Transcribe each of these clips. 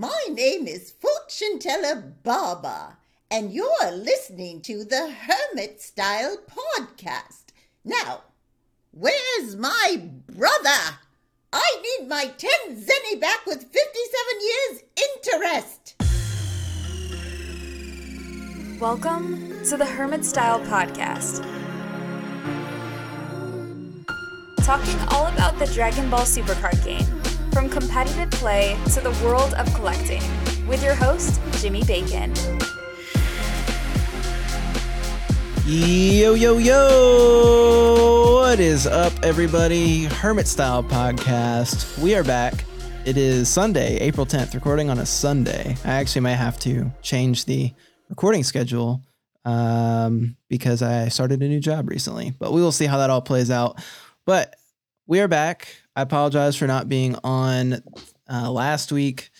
My name is Fortune Teller Baba, and you're listening to the Hermit Style Podcast. Now, where's my brother? I need my 10 zeni back with 57 years interest. Welcome to the Hermit Style Podcast. Talking all about the Dragon Ball Supercard game, from competitive play to the world of collecting, with your host, Jimmy Bacon. Yo, yo, yo! What is up, everybody? Hermit Style Podcast. We are back. It is Sunday, April 10th, recording on a Sunday. I actually might have to change the recording schedule um, because I started a new job recently, but we will see how that all plays out. But we are back. I apologize for not being on uh, last week.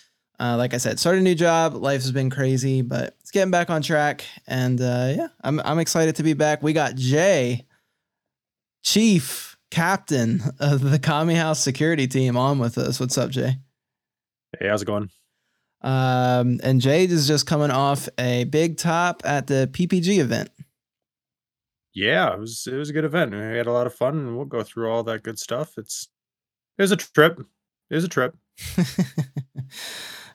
Uh, like I said, started a new job. Life has been crazy, but it's getting back on track. And uh, yeah, I'm I'm excited to be back. We got Jay, chief captain of the Kame House security team, on with us. What's up, Jay? Hey, how's it going? Um, and Jade is just coming off a big top at the PPG event. Yeah, it was it was a good event. We had a lot of fun, and we'll go through all that good stuff. It's it was a trip. It was a trip.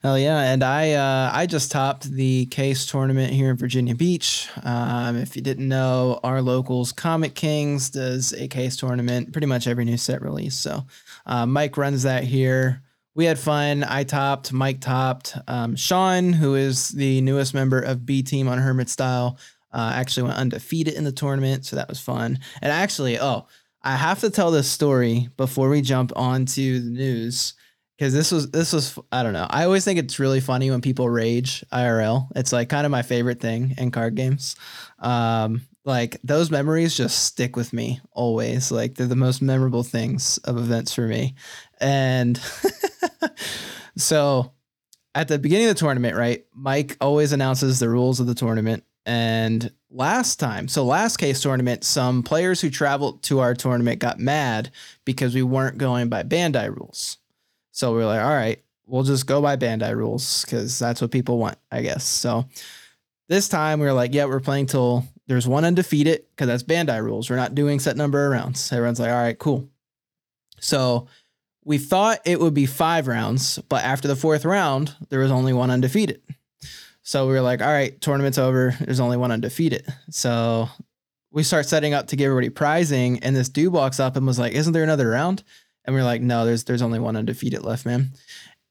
Hell yeah! And I uh, I just topped the case tournament here in Virginia Beach. Um, if you didn't know, our locals Comic Kings does a case tournament pretty much every new set release. So uh, Mike runs that here. We had fun. I topped. Mike topped. Um, Sean, who is the newest member of B Team on Hermit Style, uh, actually went undefeated in the tournament, so that was fun. And actually, oh, I have to tell this story before we jump on to the news because this was this was I don't know. I always think it's really funny when people rage IRL. It's like kind of my favorite thing in card games. Um, like those memories just stick with me always. Like they're the most memorable things of events for me. And so at the beginning of the tournament, right? Mike always announces the rules of the tournament. And last time, so last case tournament, some players who traveled to our tournament got mad because we weren't going by Bandai rules. So we are like, all right, we'll just go by Bandai rules because that's what people want, I guess. So this time we were like, yeah, we're playing till there's one undefeated because that's Bandai rules. We're not doing set number of rounds. Everyone's like, all right, cool. So we thought it would be five rounds, but after the fourth round, there was only one undefeated. So we were like, all right, tournament's over. There's only one undefeated. So we start setting up to give everybody prizing, and this dude walks up and was like, "Isn't there another round?" And we are like, "No, there's there's only one undefeated left, man."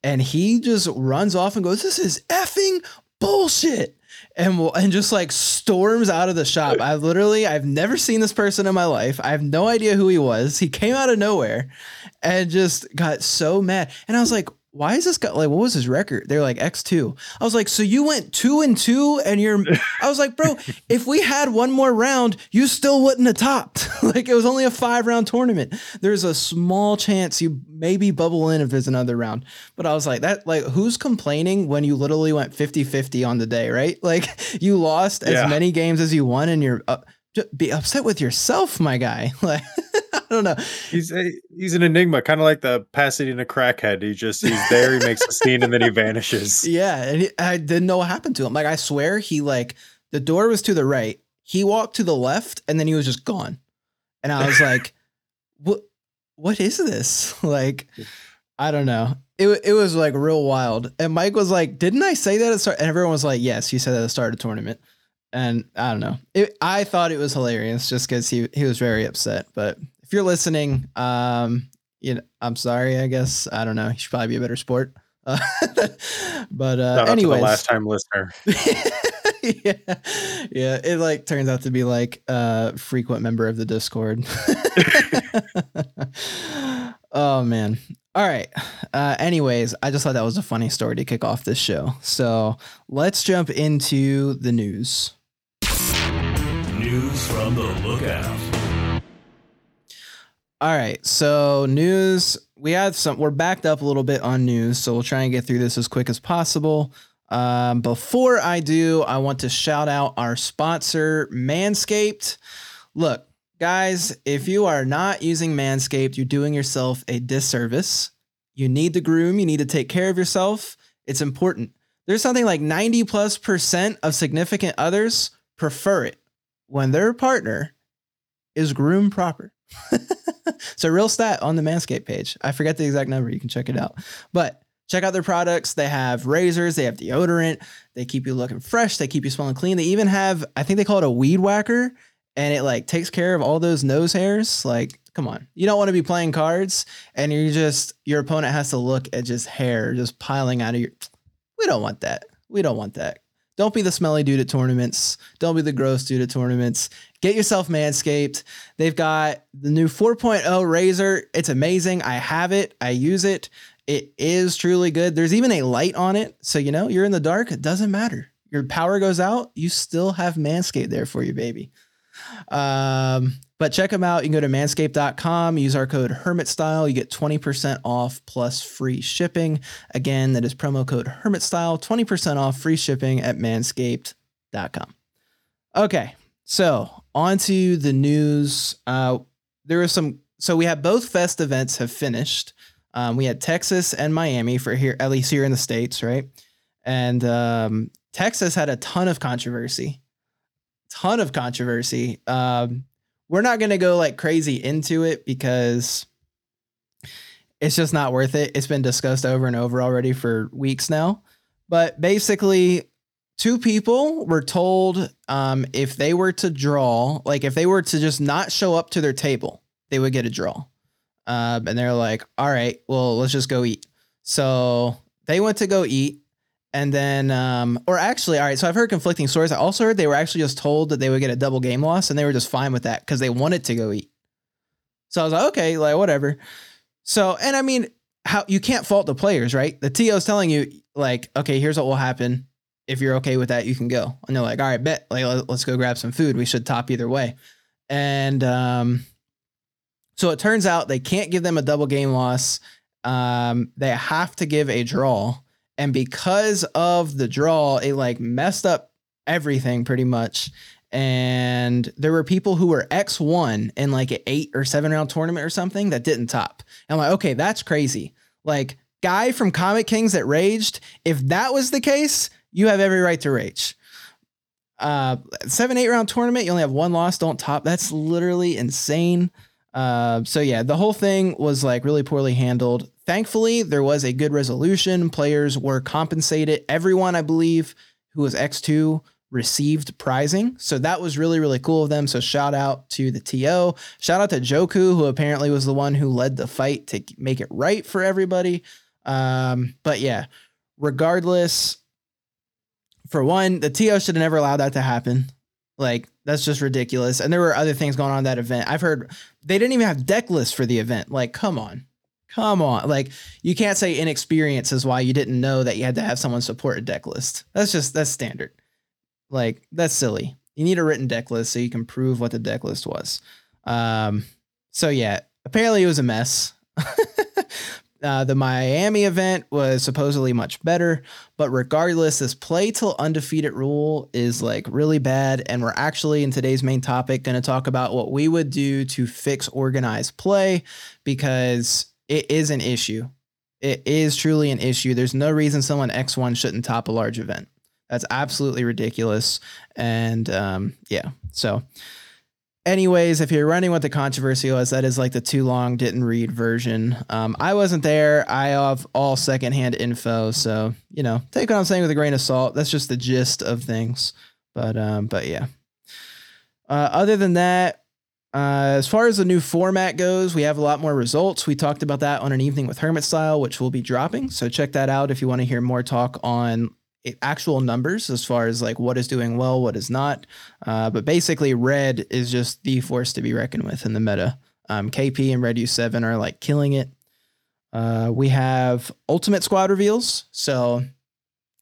And he just runs off and goes, "This is effing bullshit." and and just like storms out of the shop. I literally I've never seen this person in my life. I have no idea who he was. He came out of nowhere and just got so mad. And I was like, why is this guy like what was his record? They're like X2. I was like, so you went two and two and you're I was like, bro, if we had one more round, you still wouldn't have topped. like it was only a five round tournament. There's a small chance you maybe bubble in if there's another round. But I was like, that like who's complaining when you literally went 50-50 on the day, right? Like you lost as yeah. many games as you won and you're uh, be upset with yourself, my guy. Like don't know. He's a, he's an enigma, kind of like the Pasadena crackhead. He just he's there, he makes a scene, and then he vanishes. Yeah, and he, I didn't know what happened to him. Like I swear, he like the door was to the right. He walked to the left, and then he was just gone. And I was like, "What? What is this?" Like, I don't know. It it was like real wild. And Mike was like, "Didn't I say that at start?" And everyone was like, "Yes, you said that at the start of the tournament." And I don't know. It, I thought it was hilarious just because he he was very upset, but if you're listening, um, you know, I'm sorry. I guess I don't know. You should probably be a better sport. Uh, but uh, anyway, last time listener. yeah, yeah. It like turns out to be like a frequent member of the Discord. oh man. All right. Uh, anyways, I just thought that was a funny story to kick off this show. So let's jump into the news. News from the lookout. All right. So news, we had some. We're backed up a little bit on news, so we'll try and get through this as quick as possible. Um, before I do, I want to shout out our sponsor, Manscaped. Look, guys, if you are not using Manscaped, you're doing yourself a disservice. You need to groom. You need to take care of yourself. It's important. There's something like 90 plus percent of significant others prefer it when their partner is groomed proper. a real stat on the Manscaped page. I forget the exact number. You can check it out. But check out their products. They have razors, they have deodorant, they keep you looking fresh, they keep you smelling clean. They even have, I think they call it a weed whacker, and it like takes care of all those nose hairs. Like, come on. You don't want to be playing cards and you're just, your opponent has to look at just hair just piling out of your. We don't want that. We don't want that. Don't be the smelly dude at tournaments. Don't be the gross dude at tournaments. Get yourself Manscaped. They've got the new 4.0 razor. It's amazing. I have it. I use it. It is truly good. There's even a light on it. So, you know, you're in the dark. It doesn't matter. Your power goes out. You still have Manscaped there for you, baby. Um, but check them out. You can go to manscaped.com, use our code Hermit Style. You get 20% off plus free shipping. Again, that is promo code Hermit Style, 20% off free shipping at manscaped.com. Okay, so on to the news. Uh, there was some, so we have both Fest events have finished. Um, we had Texas and Miami for here, at least here in the States, right? And um, Texas had a ton of controversy. Ton of controversy. Um, we're not going to go like crazy into it because it's just not worth it. It's been discussed over and over already for weeks now. But basically, two people were told um, if they were to draw, like if they were to just not show up to their table, they would get a draw. Um, and they're like, all right, well, let's just go eat. So they went to go eat. And then, um, or actually, all right. So I've heard conflicting stories. I also heard they were actually just told that they would get a double game loss, and they were just fine with that because they wanted to go eat. So I was like, okay, like whatever. So, and I mean, how you can't fault the players, right? The TO is telling you, like, okay, here's what will happen. If you're okay with that, you can go. And they're like, all right, bet, like, let's go grab some food. We should top either way. And um, so it turns out they can't give them a double game loss. Um, they have to give a draw and because of the draw it like messed up everything pretty much. And there were people who were x1 in like an eight or seven round tournament or something that didn't top. And i'm like okay that's crazy. Like guy from comic kings that raged if that was the case you have every right to rage. Uh seven eight round tournament you only have one loss don't top. That's literally insane uh, so yeah, the whole thing was like really poorly handled. Thankfully, there was a good resolution. Players were compensated. Everyone, I believe, who was X2 received prizing. So that was really, really cool of them. So shout out to the TO. Shout out to Joku, who apparently was the one who led the fight to make it right for everybody. Um, but yeah, regardless, for one, the TO should have never allowed that to happen. Like that's just ridiculous. And there were other things going on that event. I've heard they didn't even have deck lists for the event. Like, come on. Come on. Like, you can't say inexperience is why you didn't know that you had to have someone support a deck list. That's just that's standard. Like, that's silly. You need a written deck list so you can prove what the deck list was. Um, so yeah, apparently it was a mess. Uh, the Miami event was supposedly much better, but regardless, this play till undefeated rule is like really bad. And we're actually in today's main topic going to talk about what we would do to fix organized play because it is an issue. It is truly an issue. There's no reason someone X1 shouldn't top a large event. That's absolutely ridiculous. And um, yeah, so anyways, if you're running what the controversy was, that is like the too long didn't read version. Um, I wasn't there. I have all secondhand info, so you know, take what I'm saying with a grain of salt. That's just the gist of things. But um, but yeah. Uh, other than that, uh, as far as the new format goes, we have a lot more results. We talked about that on an evening with Hermit Style, which will be dropping. So check that out if you want to hear more talk on actual numbers as far as like what is doing well, what is not. Uh, but basically, red is just the force to be reckoned with in the meta. Um, KP and Red U7 are like killing it. Uh, we have Ultimate Squad reveals. So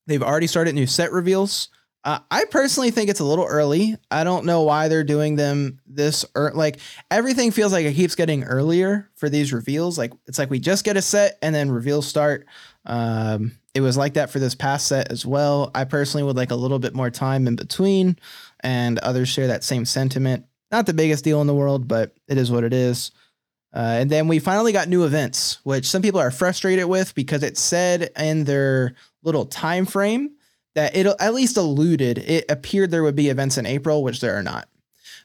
they've already started new set reveals. Uh, I personally think it's a little early. I don't know why they're doing them this early. Like everything feels like it keeps getting earlier for these reveals. Like it's like we just get a set and then reveals start. Um, it was like that for this past set as well. I personally would like a little bit more time in between, and others share that same sentiment. Not the biggest deal in the world, but it is what it is. Uh, and then we finally got new events, which some people are frustrated with because it said in their little time frame that it at least alluded it appeared there would be events in April, which there are not.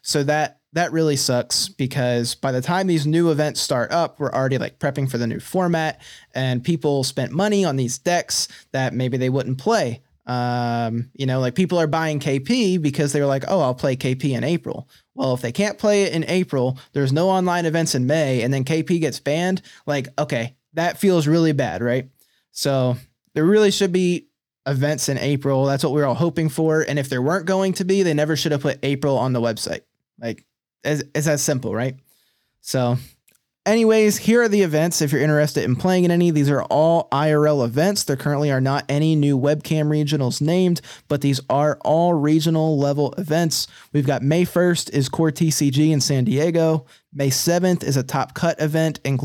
So that that really sucks because by the time these new events start up, we're already like prepping for the new format, and people spent money on these decks that maybe they wouldn't play. Um, you know, like people are buying KP because they're like, oh, I'll play KP in April. Well, if they can't play it in April, there's no online events in May, and then KP gets banned. Like, okay, that feels really bad, right? So there really should be events in April. That's what we are all hoping for. And if there weren't going to be, they never should have put April on the website. Like, it's, it's as simple, right? So Anyways, here are the events if you're interested in playing in any. These are all IRL events. There currently are not any new webcam regionals named, but these are all regional level events. We've got May 1st is Core TCG in San Diego. May 7th is a Top Cut event in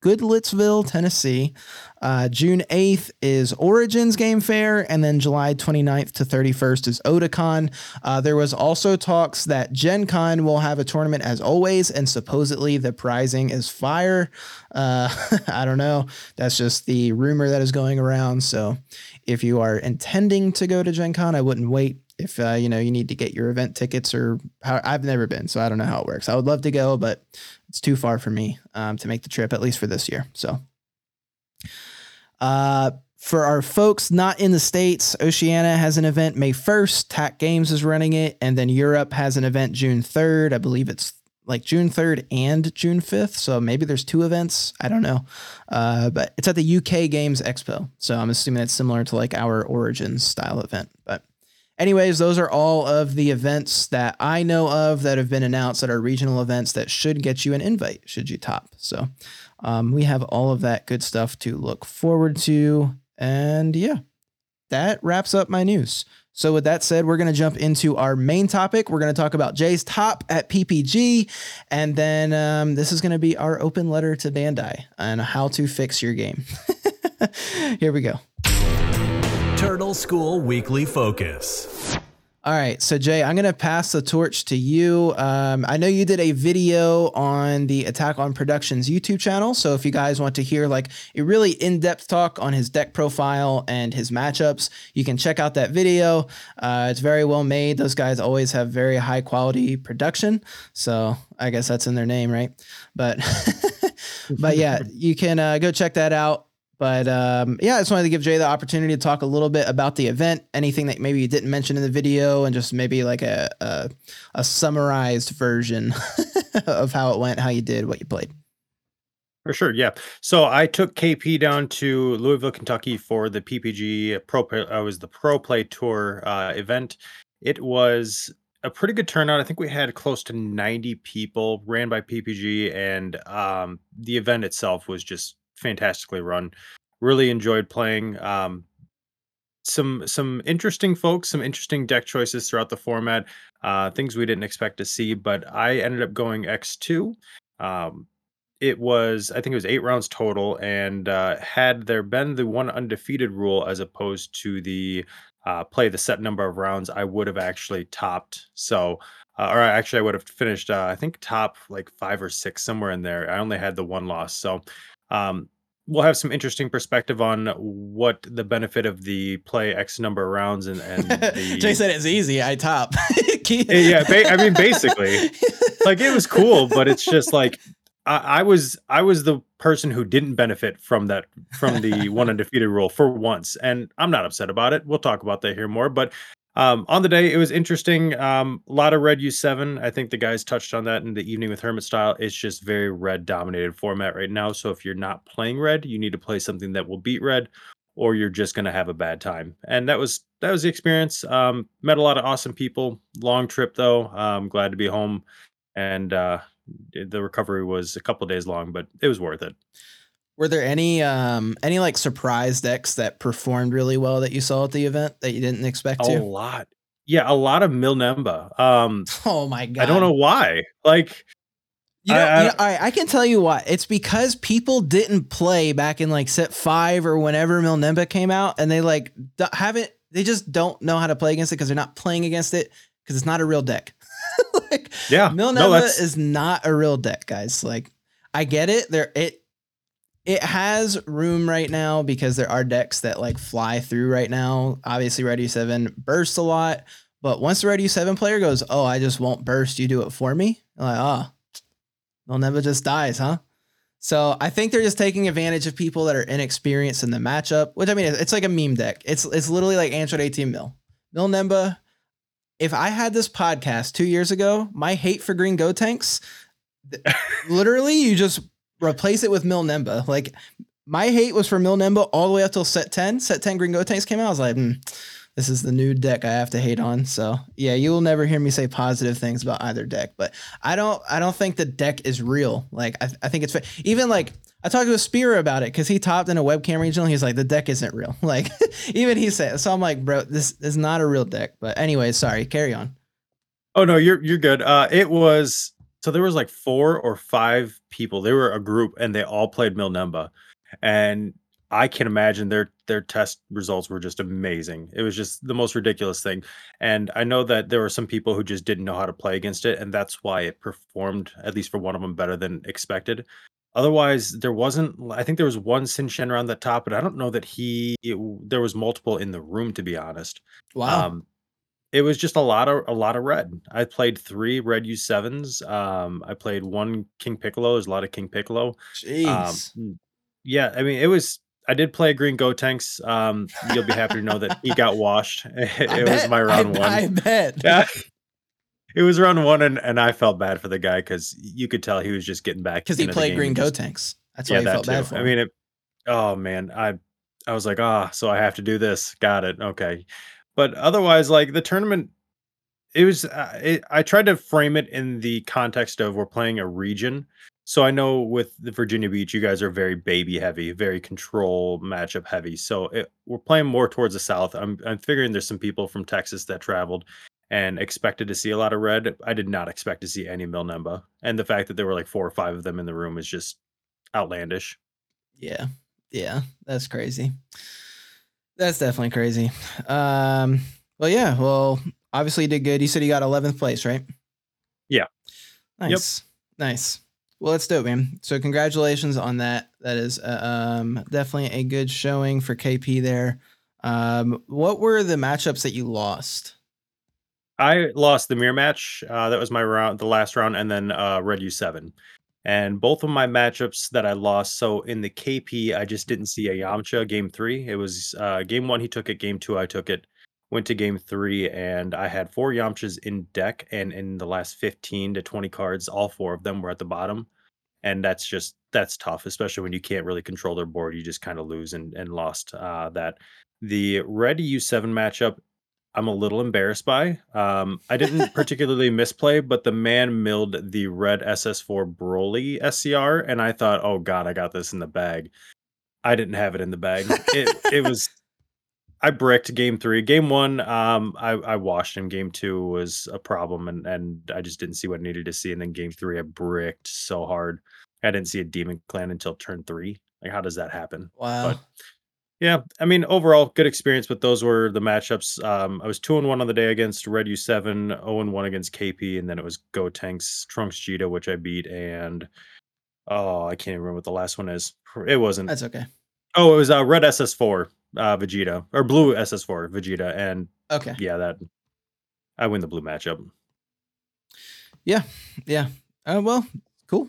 Goodlettsville, Tennessee. Uh, June 8th is Origins Game Fair, and then July 29th to 31st is Otakon. Uh, there was also talks that Gen Con will have a tournament as always, and supposedly the prizing is fire. Uh, I don't know. That's just the rumor that is going around. So if you are intending to go to Gen Con, I wouldn't wait if uh, you know you need to get your event tickets or how I've never been, so I don't know how it works. I would love to go, but it's too far for me um, to make the trip, at least for this year. So, uh, for our folks not in the states, Oceania has an event May first. TAC Games is running it, and then Europe has an event June third. I believe it's like June 3rd and June 5th. So maybe there's two events. I don't know. Uh, but it's at the UK Games Expo. So I'm assuming it's similar to like our Origins style event. But Anyways, those are all of the events that I know of that have been announced that are regional events that should get you an invite should you top. So um, we have all of that good stuff to look forward to. And yeah, that wraps up my news. So, with that said, we're going to jump into our main topic. We're going to talk about Jay's top at PPG. And then um, this is going to be our open letter to Bandai on how to fix your game. Here we go. Turtle School Weekly Focus. All right, so Jay, I'm gonna pass the torch to you. Um, I know you did a video on the Attack on Productions YouTube channel, so if you guys want to hear like a really in-depth talk on his deck profile and his matchups, you can check out that video. Uh, it's very well made. Those guys always have very high quality production, so I guess that's in their name, right? But but yeah, you can uh, go check that out. But um, yeah, I just wanted to give Jay the opportunity to talk a little bit about the event, anything that maybe you didn't mention in the video, and just maybe like a a, a summarized version of how it went, how you did, what you played. For sure, yeah. So I took KP down to Louisville, Kentucky for the PPG Pro. I was the Pro Play Tour uh, event. It was a pretty good turnout. I think we had close to 90 people ran by PPG, and um, the event itself was just fantastically run. Really enjoyed playing. Um, some some interesting folks, some interesting deck choices throughout the format. Uh, things we didn't expect to see, but I ended up going X two. Um, it was I think it was eight rounds total, and uh, had there been the one undefeated rule as opposed to the uh, play the set number of rounds, I would have actually topped. So, uh, or actually, I would have finished. Uh, I think top like five or six somewhere in there. I only had the one loss, so um, we'll have some interesting perspective on what the benefit of the play X number of rounds and, and the... Jay said it's easy. I top. yeah, ba- I mean, basically, like it was cool, but it's just like I, I, was I was the person who didn't benefit from that from the one undefeated rule for once, and I'm not upset about it. We'll talk about that here more, but um, on the day, it was interesting. Um, a lot of red U7. I think the guys touched on that in the evening with Hermit style. It's just very red dominated format right now. So if you're not playing red, you need to play something that will beat red, or you're just going to have a bad time. And that was that was the experience. Um, met a lot of awesome people. Long trip though. I'm glad to be home, and uh, the recovery was a couple days long, but it was worth it. Were there any um any like surprise decks that performed really well that you saw at the event that you didn't expect a to? A lot. Yeah, a lot of Milnemba. Um Oh my god. I don't know why. Like you know, I, you know, I, I, can tell you why. It's because people didn't play back in like set five or whenever Milnemba came out, and they like haven't. They just don't know how to play against it because they're not playing against it because it's not a real deck. like, yeah, Milnemba no, is not a real deck, guys. Like, I get it. There it it has room right now because there are decks that like fly through right now. Obviously, Red U7 bursts a lot, but once the Red U7 player goes, "Oh, I just won't burst. You do it for me." I'm like, oh, they'll never just dies, huh? So I think they're just taking advantage of people that are inexperienced in the matchup. Which I mean, it's like a meme deck. It's it's literally like Android 18 mil. Mil Nemba. If I had this podcast two years ago, my hate for green Gotenks, literally, you just replace it with Mil Nemba. Like my hate was for Mil Nemba all the way up till set 10. Set 10 Green Gotenks came out. I was like, hmm, this is the new deck I have to hate on. So yeah, you will never hear me say positive things about either deck. But I don't I don't think the deck is real. Like I, I think it's even like I talked to a Spear about it because he topped in a webcam regional. He's like, the deck isn't real. Like even he said. So I'm like, bro, this is not a real deck. But anyway, sorry, carry on. Oh no, you're you're good. Uh, it was so there was like four or five people. They were a group and they all played Milnemba, and I can imagine their their test results were just amazing. It was just the most ridiculous thing. And I know that there were some people who just didn't know how to play against it, and that's why it performed, at least for one of them, better than expected. Otherwise, there wasn't. I think there was one Sin Shen around the top, but I don't know that he. It, there was multiple in the room, to be honest. Wow. Um, it was just a lot of a lot of red. I played three red U sevens. Um, I played one King Piccolo. There's a lot of King Piccolo. Jeez. Um, yeah, I mean, it was. I did play Green Gotenks. Um, you'll be happy to know that he got washed. It, it was my round I, one. I bet. Yeah. It was round one, and, and I felt bad for the guy because you could tell he was just getting back Because he played Green Go Tanks. That's yeah, why he that felt bad too. for I mean, it. Oh man, I I was like, ah, so I have to do this. Got it. Okay, but otherwise, like the tournament, it was. Uh, it, I tried to frame it in the context of we're playing a region. So I know with the Virginia Beach, you guys are very baby heavy, very control matchup heavy. So it, we're playing more towards the south. I'm I'm figuring there's some people from Texas that traveled and expected to see a lot of red. I did not expect to see any Milnemba, and the fact that there were like four or five of them in the room is just outlandish. Yeah. Yeah. That's crazy. That's definitely crazy. Um, well, yeah. Well, obviously you did good. You said you got 11th place, right? Yeah. Nice. Nice. Well, let's do it, man. So congratulations on that. That is uh, um, definitely a good showing for KP there. Um, what were the matchups that you lost? I lost the mirror match. Uh, that was my round, the last round, and then uh, Red U seven. And both of my matchups that I lost. So in the KP, I just didn't see a Yamcha game three. It was uh, game one, he took it. Game two, I took it. Went to game three, and I had four Yamchas in deck. And in the last 15 to 20 cards, all four of them were at the bottom. And that's just, that's tough, especially when you can't really control their board. You just kind of lose and, and lost uh, that. The Red U7 matchup, I'm a little embarrassed by. Um, I didn't particularly misplay, but the man milled the red SS4 Broly SCR, and I thought, oh god, I got this in the bag. I didn't have it in the bag. It it was. I bricked game three. Game one, um, I, I washed him. Game two was a problem, and and I just didn't see what I needed to see. And then game three, I bricked so hard. I didn't see a demon clan until turn three. Like, how does that happen? Wow. But yeah, I mean, overall, good experience, but those were the matchups. Um, I was two and one on the day against Red U7, 0 and one against KP, and then it was Gotenks, Trunks Cheetah, which I beat, and oh, I can't even remember what the last one is. It wasn't. That's okay. Oh, it was uh, Red SS4, uh, Vegeta, or Blue SS4, Vegeta, and Okay. yeah, that I win the blue matchup. Yeah. Yeah. Uh, well, cool.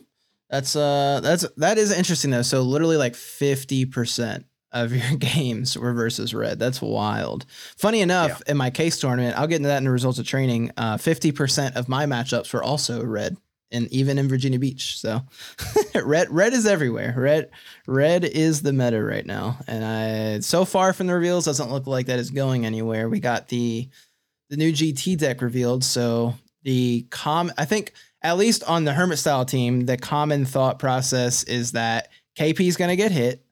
That's uh that's that is interesting though. So literally like 50% of your games were versus red. That's wild. Funny enough, in my case tournament, I'll get into that in the results of training. Uh 50% of my matchups were also red. And even in Virginia Beach. So red red is everywhere. Red red is the meta right now. And I so far from the reveals doesn't look like that is going anywhere. We got the the new GT deck revealed. So the com I think at least on the hermit style team, the common thought process is that KP is going to get hit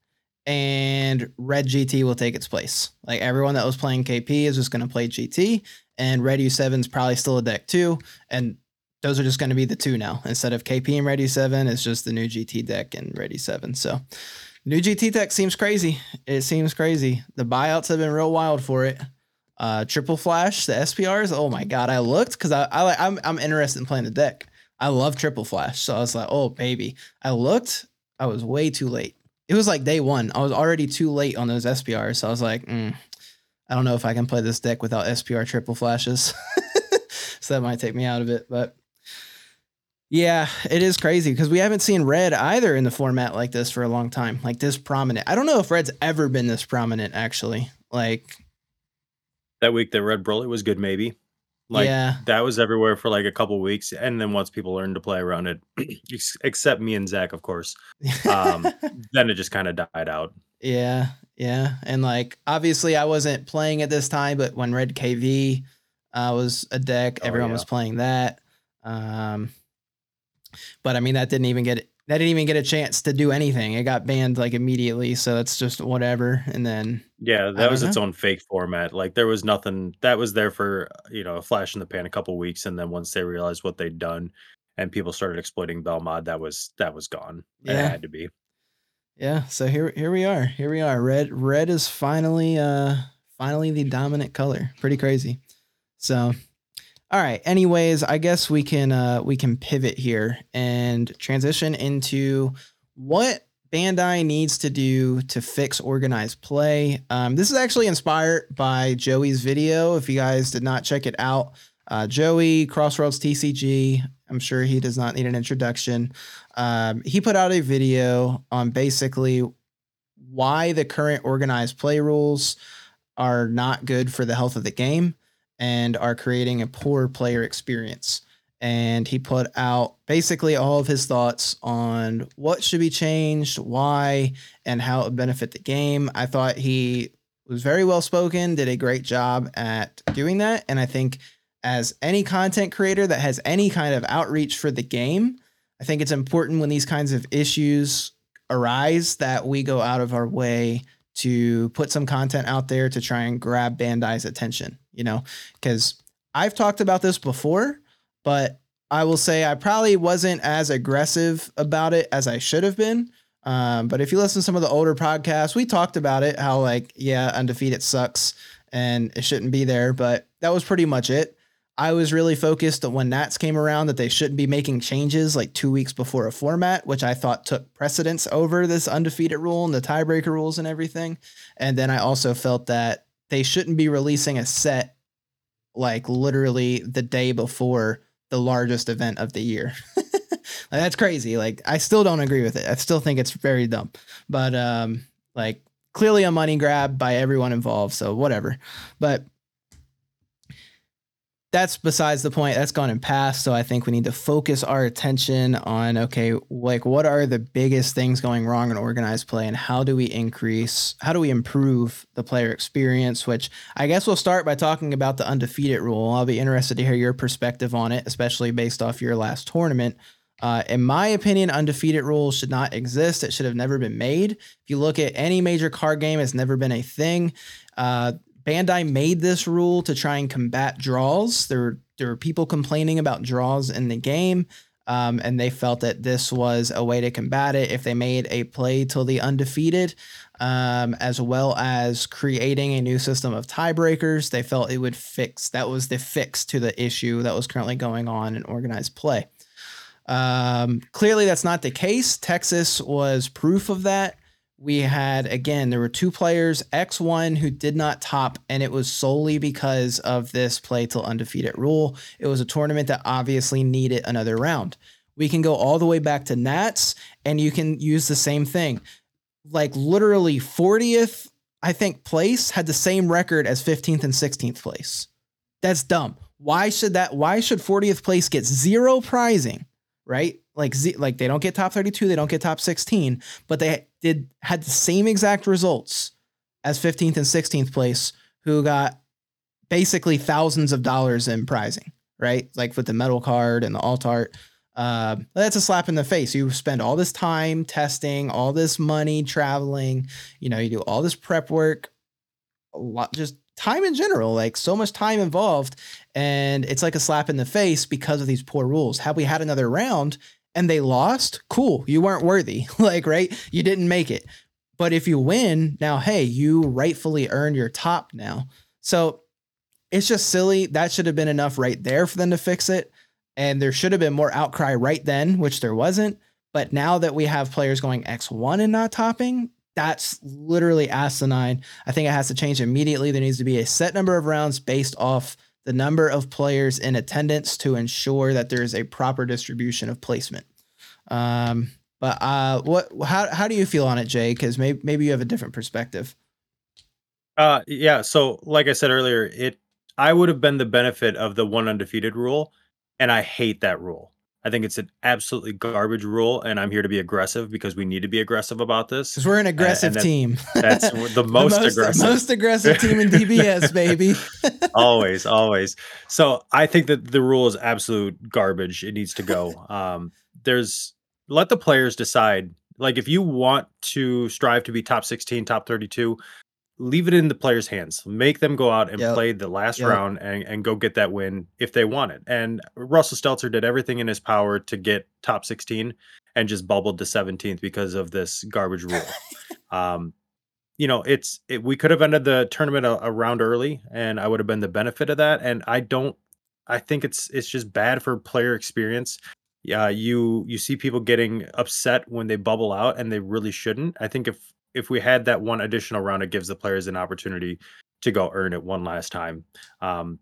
and red GT will take its place. Like everyone that was playing KP is just going to play GT and red U7 is probably still a deck too. And those are just going to be the two now. Instead of KP and red U7, it's just the new GT deck and red U7. So new GT deck seems crazy. It seems crazy. The buyouts have been real wild for it uh triple flash the sprs oh my god i looked because I, I like i'm i'm interested in playing the deck I love triple flash. So I was like, oh baby. I looked, I was way too late. It was like day one. I was already too late on those SPRs. So I was like, mm, I don't know if I can play this deck without SPR triple flashes. so that might take me out of it. But yeah, it is crazy because we haven't seen red either in the format like this for a long time, like this prominent. I don't know if red's ever been this prominent actually. Like that week that Red Broly was good, maybe. Like yeah, that was everywhere for like a couple weeks, and then once people learned to play around it, except me and Zach, of course, um, then it just kind of died out. yeah, yeah, and like obviously I wasn't playing at this time, but when Red KV uh, was a deck, Oh, everyone yeah. was playing that. Um, but I mean that didn't even get that didn't even get a chance to do anything. It got banned like immediately, so that's just whatever. And then Yeah, that was don't its own fake format. Like there was nothing that was there for you know a flash in the pan a couple weeks, and then once they realized what they'd done, and people started exploiting Belmod, that was that was gone. Yeah. It had to be. Yeah, so here here we are. Here we are. Red red is finally uh finally the dominant color. Pretty crazy. So all right, anyways, I guess we can uh we can pivot here and transition into what Bandai needs to do to fix organized play. Um, this is actually inspired by Joey's video. If you guys did not check it out, uh, Joey Crossroads TCG. I'm sure he does not need an introduction. Um, he put out a video on basically why the current organized play rules are not good for the health of the game and are creating a poor player experience. And he put out basically all of his thoughts on what should be changed, why, and how it would benefit the game. I thought he was very well spoken, did a great job at doing that. And I think as any content creator that has any kind of outreach for the game, I think it's important when these kinds of issues arise that we go out of our way to put some content out there to try and grab Bandai's attention, you know, because I've talked about this before, but I will say I probably wasn't as aggressive about it as I should have been. Um, but if you listen to some of the older podcasts, we talked about it how, like, yeah, undefeated sucks and it shouldn't be there, but that was pretty much it. I was really focused on when Nats came around that they shouldn't be making changes like two weeks before a format, which I thought took precedence over this undefeated rule and the tiebreaker rules and everything. And then I also felt that they shouldn't be releasing a set like literally the day before the largest event of the year. like, that's crazy. Like I still don't agree with it. I still think it's very dumb. But um like clearly a money grab by everyone involved, so whatever. But that's besides the point. That's gone and passed. So I think we need to focus our attention on okay, like what are the biggest things going wrong in organized play, and how do we increase, how do we improve the player experience? Which I guess we'll start by talking about the undefeated rule. I'll be interested to hear your perspective on it, especially based off your last tournament. Uh, in my opinion, undefeated rules should not exist. It should have never been made. If you look at any major card game, it's never been a thing. Uh, Bandai made this rule to try and combat draws. There there were people complaining about draws in the game, um, and they felt that this was a way to combat it. If they made a play till the undefeated, um, as well as creating a new system of tiebreakers, they felt it would fix. That was the fix to the issue that was currently going on in organized play. Um, clearly, that's not the case. Texas was proof of that we had again there were two players x1 who did not top and it was solely because of this play till undefeated rule. It was a tournament that obviously needed another round. We can go all the way back to nats and you can use the same thing. Like literally 40th i think place had the same record as 15th and 16th place. That's dumb. Why should that why should 40th place get zero prizing right? Like z like they don't get top 32 they don't get top 16 but they did had the same exact results as 15th and 16th place who got basically thousands of dollars in prizing right? Like with the metal card and the alt art. Uh, that's a slap in the face. You spend all this time testing all this money traveling you know you do all this prep work a lot just time in general like so much time involved and it's like a slap in the face because of these poor rules had we had another round and they lost, cool, you weren't worthy. like, right? You didn't make it. But if you win, now, hey, you rightfully earned your top now. So it's just silly. That should have been enough right there for them to fix it. and there should have been more outcry right then, which there wasn't. But now that we have players going X1 and not topping, that's literally asinine. I think it has to change immediately. There needs to be a set number of rounds based off the number of players in attendance to ensure that there is a proper distribution of placement. Um, but uh, what how how do you feel on it, Jay? Because maybe maybe you have a different perspective. Uh, yeah. So, like I said earlier, it I would have been the benefit of the one undefeated rule, and I hate that rule. I think it's an absolutely garbage rule, and I'm here to be aggressive because we need to be aggressive about this. Because we're an aggressive that- team. That's the most, the most aggressive. most aggressive team in DBS, baby. always, always. So I think that the rule is absolute garbage. It needs to go. Um, there's let the players decide. Like if you want to strive to be top 16, top 32, leave it in the players' hands. Make them go out and Yep. play the last Yep. round and, and go get that win if they want it. And Russell Stelzer did everything in his power to get top 16 and just bubbled to 17th because of this garbage rule. um, you know, it's it, we could have ended the tournament a, a round early, and I would have been the benefit of that. And I don't, I think it's it's just bad for player experience. Yeah, you you see people getting upset when they bubble out, and they really shouldn't. I think if if we had that one additional round, it gives the players an opportunity to go earn it one last time. Um,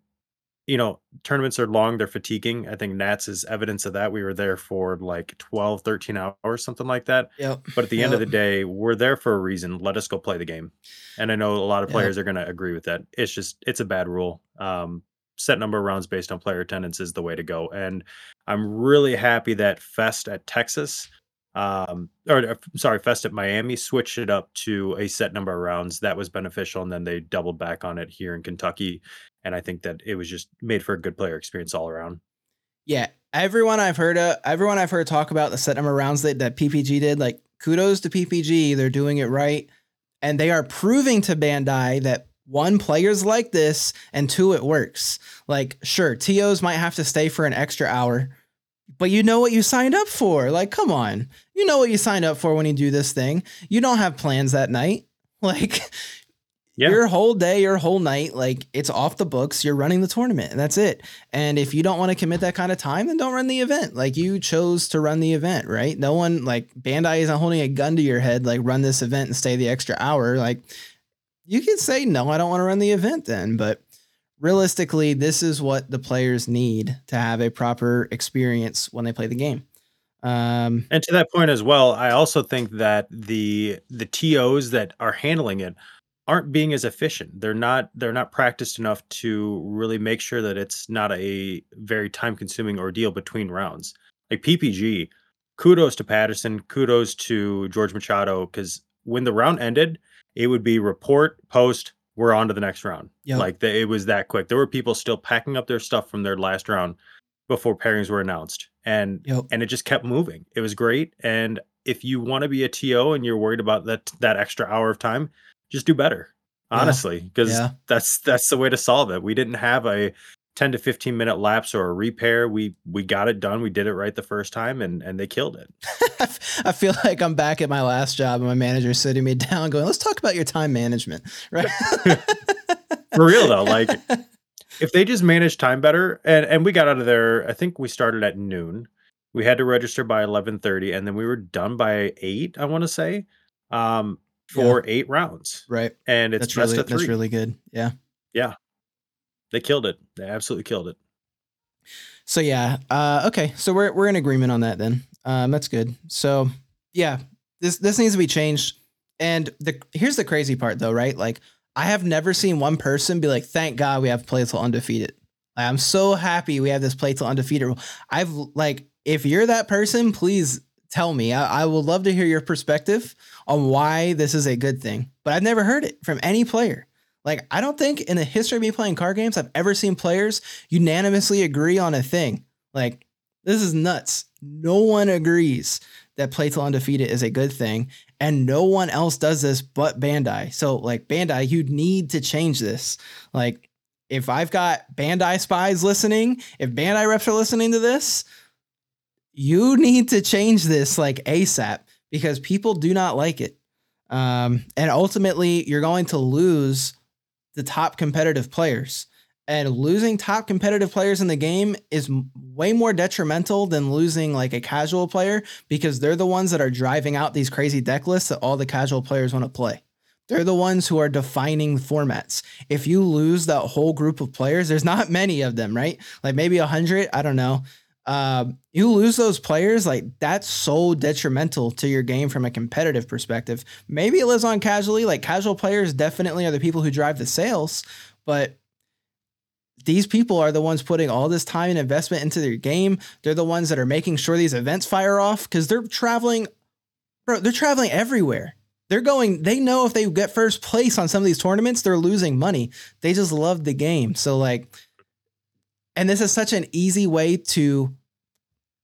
you know, tournaments are long, they're fatiguing. I think Nats is evidence of that. We were there for like 12, 13 hours, something like that. Yep. But at the end of the day, we're there for a reason. Let us go play the game. And I know a lot of Yep. players are going to agree with that. It's just, it's a bad rule. Um, set number of rounds based on player attendance is the way to go. And I'm really happy that Fest at Texas, um, or uh, sorry, Fest at Miami switched it up to a set number of rounds. That was beneficial. And then they doubled back on it here in Kentucky. And I think that it was just made for a good player experience all around. Yeah, everyone I've heard of, everyone I've heard talk about the set number rounds that, that PPG did, like kudos to PPG, they're doing it right, and they are proving to Bandai that one players like this, and two it works. Like, sure, tos might have to stay for an extra hour, but you know what you signed up for. Like, come on, you know what you signed up for when you do this thing. You don't have plans that night, like. Yeah. Your whole day, your whole night, like it's off the books. You're running the tournament, and that's it. And if you don't want to commit that kind of time, then don't run the event. Like you chose to run the event, right? No one like Bandai isn't holding a gun to your head, like run this event and stay the extra hour. Like you can say no, I don't want to run the event then, but realistically, this is what the players need to have a proper experience when they play the game. Um, And to that point as well, I also think that the the TOs that are handling it aren't being as efficient. They're not they're not practiced enough to really make sure that it's not a very time consuming ordeal between rounds. Like PPG, kudos to Patterson, kudos to George Machado because when the round ended, it would be report, post, we're on to the next round. Yep. Like the, it was that quick. There were people still packing up their stuff from their last round before pairings were announced. And Yep. and it just kept moving. It was great. And if you want to be a TO and you're worried about that that extra hour of time, just do better. Honestly, because Yeah. that's that's the way to solve it. We didn't have a 10 to 15 minute lapse or a repair. We we got it done. We did it right the first time and and they killed it. I feel like I'm back at my last job, and my manager's sitting me down, going, "Let's talk about your time management." Right? For real though, like if they just managed time better and and we got out of there, I think we started at noon. We had to register by 11:30 and then we were done by 8, I want to say. Um for 8 rounds. right. And it's That's best really of 3. that's really good. Yeah. Yeah. They killed it. They absolutely killed it. So yeah, uh, okay. So we're we're in agreement on that then. Um, that's good. So yeah, this this needs to be changed. And the here's the crazy part though, right? Like I have never seen one person be like, "Thank God we have play till undefeated." Like, I'm so happy we have this play till undefeated rule. I've like, if you're that person, please tell me. I, I would love to hear your perspective on why this is a good thing. But I've never heard it from any player. Like, I don't think in the history of me playing card games, I've ever seen players unanimously agree on a thing. Like, this is nuts. No one agrees that play till undefeated is a good thing, and no one else does this but Bandai. So, like, Bandai, you need to change this. Like, if I've got Bandai spies listening, if Bandai reps are listening to this, you need to change this like ASAP because people do not like it. Um, and ultimately, you're going to lose the top competitive players. And losing top competitive players in the game is way more detrimental than losing like a casual player because they're the ones that are driving out these crazy deck lists that all the casual players want to play. They're the ones who are defining formats. If you lose that whole group of players, there's not many of them, right? Like maybe a hundred, I don't know. Uh, you lose those players, like that's so detrimental to your game from a competitive perspective. Maybe it lives on casually. Like casual players definitely are the people who drive the sales, but these people are the ones putting all this time and investment into their game. They're the ones that are making sure these events fire off because they're traveling, bro. They're traveling everywhere. They're going. They know if they get first place on some of these tournaments, they're losing money. They just love the game. So like, and this is such an easy way to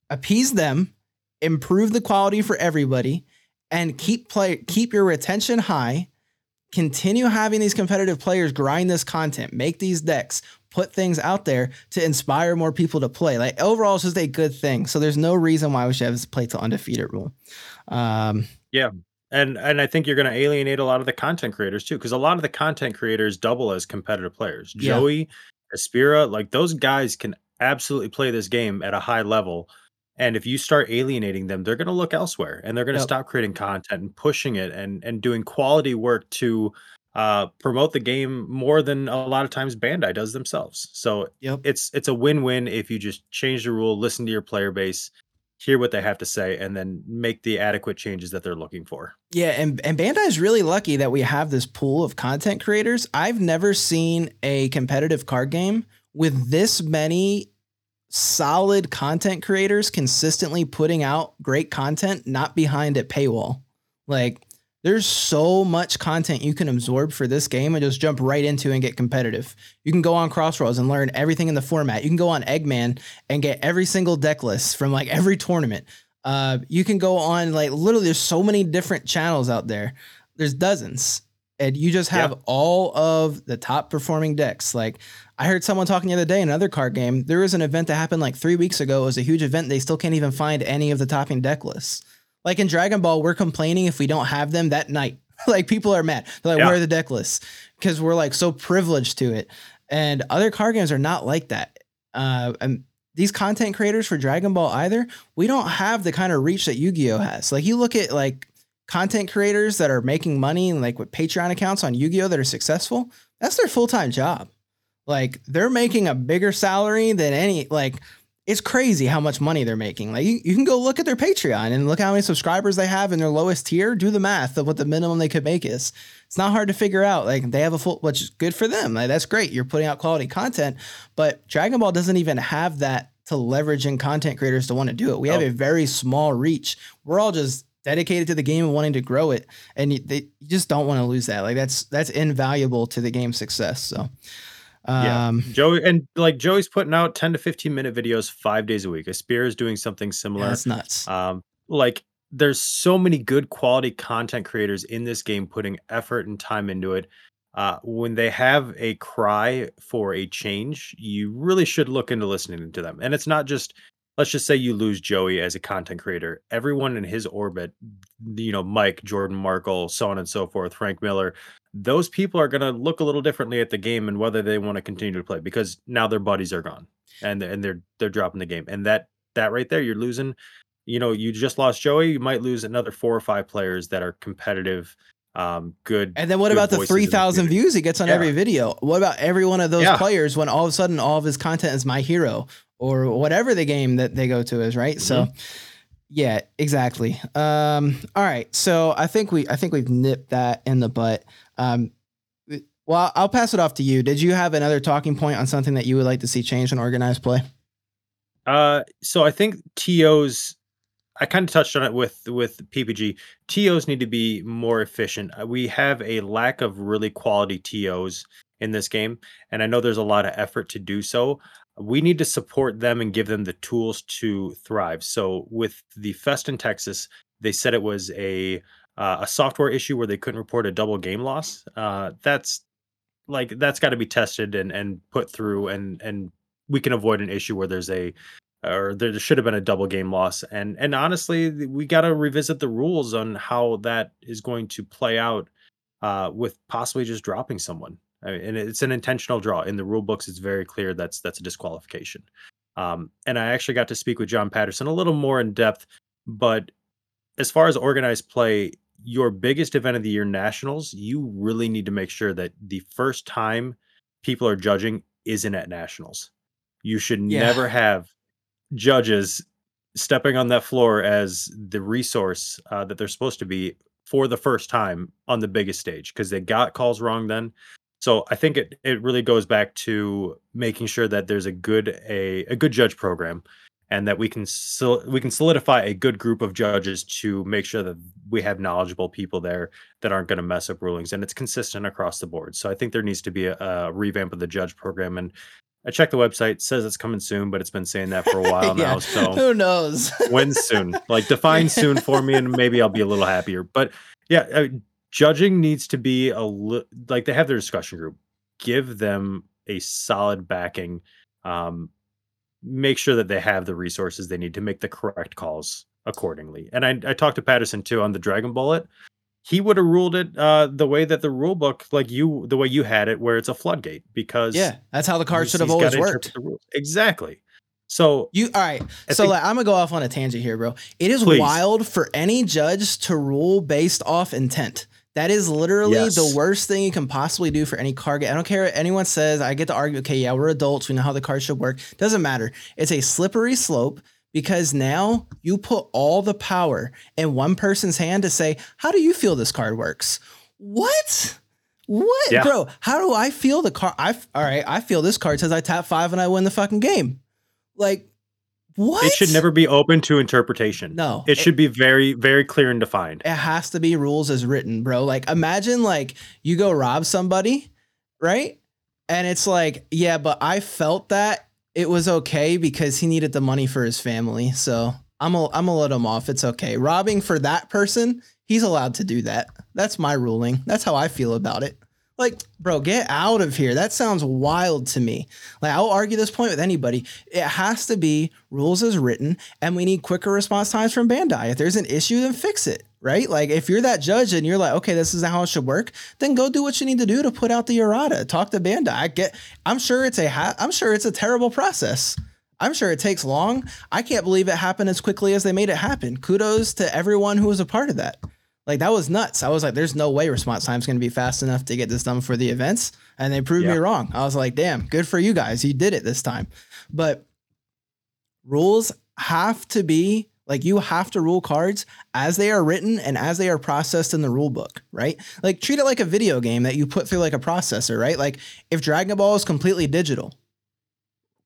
appease them, improve the quality for everybody, and keep play keep your retention high. Continue having these competitive players grind this content, make these decks, put things out there to inspire more people to play. Like overall, it's just a good thing. So there's no reason why we should have this play to undefeated rule. Um, yeah. And and I think you're going to alienate a lot of the content creators too, because a lot of the content creators double as competitive players. Yeah. Joey, Aspira, like those guys can absolutely play this game at a high level. And if you start alienating them, they're going to look elsewhere and they're going to Yep. stop creating content and pushing it and and doing quality work to uh promote the game more than a lot of times Bandai does themselves. So Yep. it's it's a win-win if you just change the rule, listen to your player base, hear what they have to say, and then make the adequate changes that they're looking for. Yeah, and and Bandai is really lucky that we have this pool of content creators. I've never seen a competitive card game with this many solid content creators consistently putting out great content, not behind a paywall. Like there's so much content you can absorb for this game and just jump right into and get competitive. You can go on Crossroads and learn everything in the format. You can go on Eggman and get every single deck list from like every tournament. Uh, you can go on like literally. There's so many different channels out there. There's dozens, and you just have Yeah. all of the top performing decks. Like I heard someone talking the other day in another card game. There was an event that happened like three weeks ago. It was a huge event. They still can't even find any of the topping deck lists. Like in Dragon Ball, we're complaining if we don't have them that night. like people are mad. They're like, Yeah. where are the deck lists? Because we're like so privileged to it. And other card games are not like that. Uh, and these content creators for Dragon Ball either, we don't have the kind of reach that Yu-Gi-Oh has. Like you look at like content creators that are making money and like with Patreon accounts on Yu-Gi-Oh that are successful, that's their full-time job. Like they're making a bigger salary than any like it's crazy how much money they're making. Like you, you can go look at their Patreon and look how many subscribers they have in their lowest tier. Do the math of what the minimum they could make is. It's not hard to figure out. Like they have a full, which is good for them. Like that's great. You're putting out quality content, but Dragon Ball doesn't even have that to leverage in content creators to want to do it. We have Oh. a very small reach. We're all just dedicated to the game and wanting to grow it, and you, they, you just don't want to lose that. Like that's that's invaluable to the game's success. So, Yeah. um, Joey and like Joey's putting out 10 to 15 minute videos five days a week. Aspira is doing something yeah, similar. that's nuts. Um, like there's so many good quality content creators in this game putting effort and time into it. Uh, when they have a cry for a change, you really should look into listening to them. And it's not just, let's just say you lose Joey as a content creator. Everyone in his orbit, you know, Mike, Jordan Markle, so on and so forth, Frank Miller, those people are going to look a little differently at the game and whether they want to continue to play because now their buddies are gone and and they're they're dropping the game. And that that right there, you're losing you know, you just lost Joey, you might lose another four or five players that are competitive, um, good. And then what about the three thousand views he gets on Yeah. every video? What about every one of those Yeah. players when all of a sudden all of his content is my hero or whatever the game that they go to is, right? So Mm-hmm. yeah, exactly. Um, all right. So I think we I think we've nipped that in the butt. Um, well, I'll pass it off to you. Did you have another talking point on something that you would like to see change in organized play? Uh, so I think TOs. I kind of touched on it with with PPG. TOs need to be more efficient. Uh, We have a lack of really quality TOs in this game, and I know there's a lot of effort to do so. We need to support them and give them the tools to thrive. So with the Fest in Texas, they said it was a uh, a software issue where they couldn't report a double game loss. Uh, that's like that's got to be tested and and put through, and and we can avoid an issue where there's a or there should have been a double game loss and and honestly we got to revisit the rules on how that is going to play out uh with possibly just dropping someone I mean, and it's an intentional draw. In the rule books, it's very clear that's that's a disqualification. Um, and I actually got to speak with John Patterson a little more in depth. But as far as organized play, your biggest event of the year, nationals, you really need to make sure that the first time people are judging isn't at nationals. You should Yeah. never have judges stepping on that floor as the resource uh, that they're supposed to be for the first time on the biggest stage because they got calls wrong then. So I think it, it really goes back to making sure that there's a good a, a good judge program and that we can sol- we can solidify a good group of judges to make sure that we have knowledgeable people there that aren't going to mess up rulings and it's consistent across the board. So I think there needs to be a, a revamp of the judge program and I checked the website it says it's coming soon but it's been saying that for a while Yeah. now so Who knows? when soon like define soon for me and maybe i'll be a little happier but yeah judging needs to be a li- like they have their discussion group give them a solid backing um make sure that they have the resources they need to make the correct calls accordingly and i, I talked to patterson too on the dragon bullet he would have ruled it uh the way that the rule book like you the way you had it where it's a floodgate because yeah, that's how the card should have always worked. exactly so You all right? I so think- like, I'm gonna go off on a tangent here, bro. It is Please. wild for any judge to rule based off intent. That is literally Yes. the worst thing you can possibly do for any card game. I don't care what anyone says. I get to argue. Okay, yeah, we're adults. We know how the card should work. Doesn't matter. It's a slippery slope because now you put all the power in one person's hand to say, "How do you feel this card works?" What? What, Yeah. bro? How do I feel the card? I all right. I feel this card says I tap five and I win the fucking game. Like, what? It should never be open to interpretation. No, It should be very, very clear and defined. It has to be rules as written, bro. Like, imagine like you go rob somebody, right? And it's like, yeah, but I felt that it was okay because he needed the money for his family. So I'm a, I'm gonna let him off. It's okay. Robbing for that person, he's allowed to do that. That's my ruling. That's how I feel about it. Like, bro, get out of here. That sounds wild to me. Like, I'll argue this point with anybody. It has to be rules as written, and we need quicker response times from Bandai. If there's an issue, then fix it, right? Like, if you're that judge and you're like, okay, this is how it should work, then go do what you need to do to put out the errata. Talk to Bandai. I get. I'm sure it's a. Ha- I'm sure it's a terrible process. I'm sure it takes long. I can't believe it happened as quickly as they made it happen. Kudos to everyone who was a part of that. Like that was nuts. I was like, there's no way response time's gonna be fast enough to get this done for the events. And they proved me wrong. I was like, damn, good for you guys. You did it this time. But rules have to be like you have to rule cards as they are written and as they are processed in the rule book, right? Like treat it like a video game that you put through like a processor, right? Like if Dragon Ball is completely digital,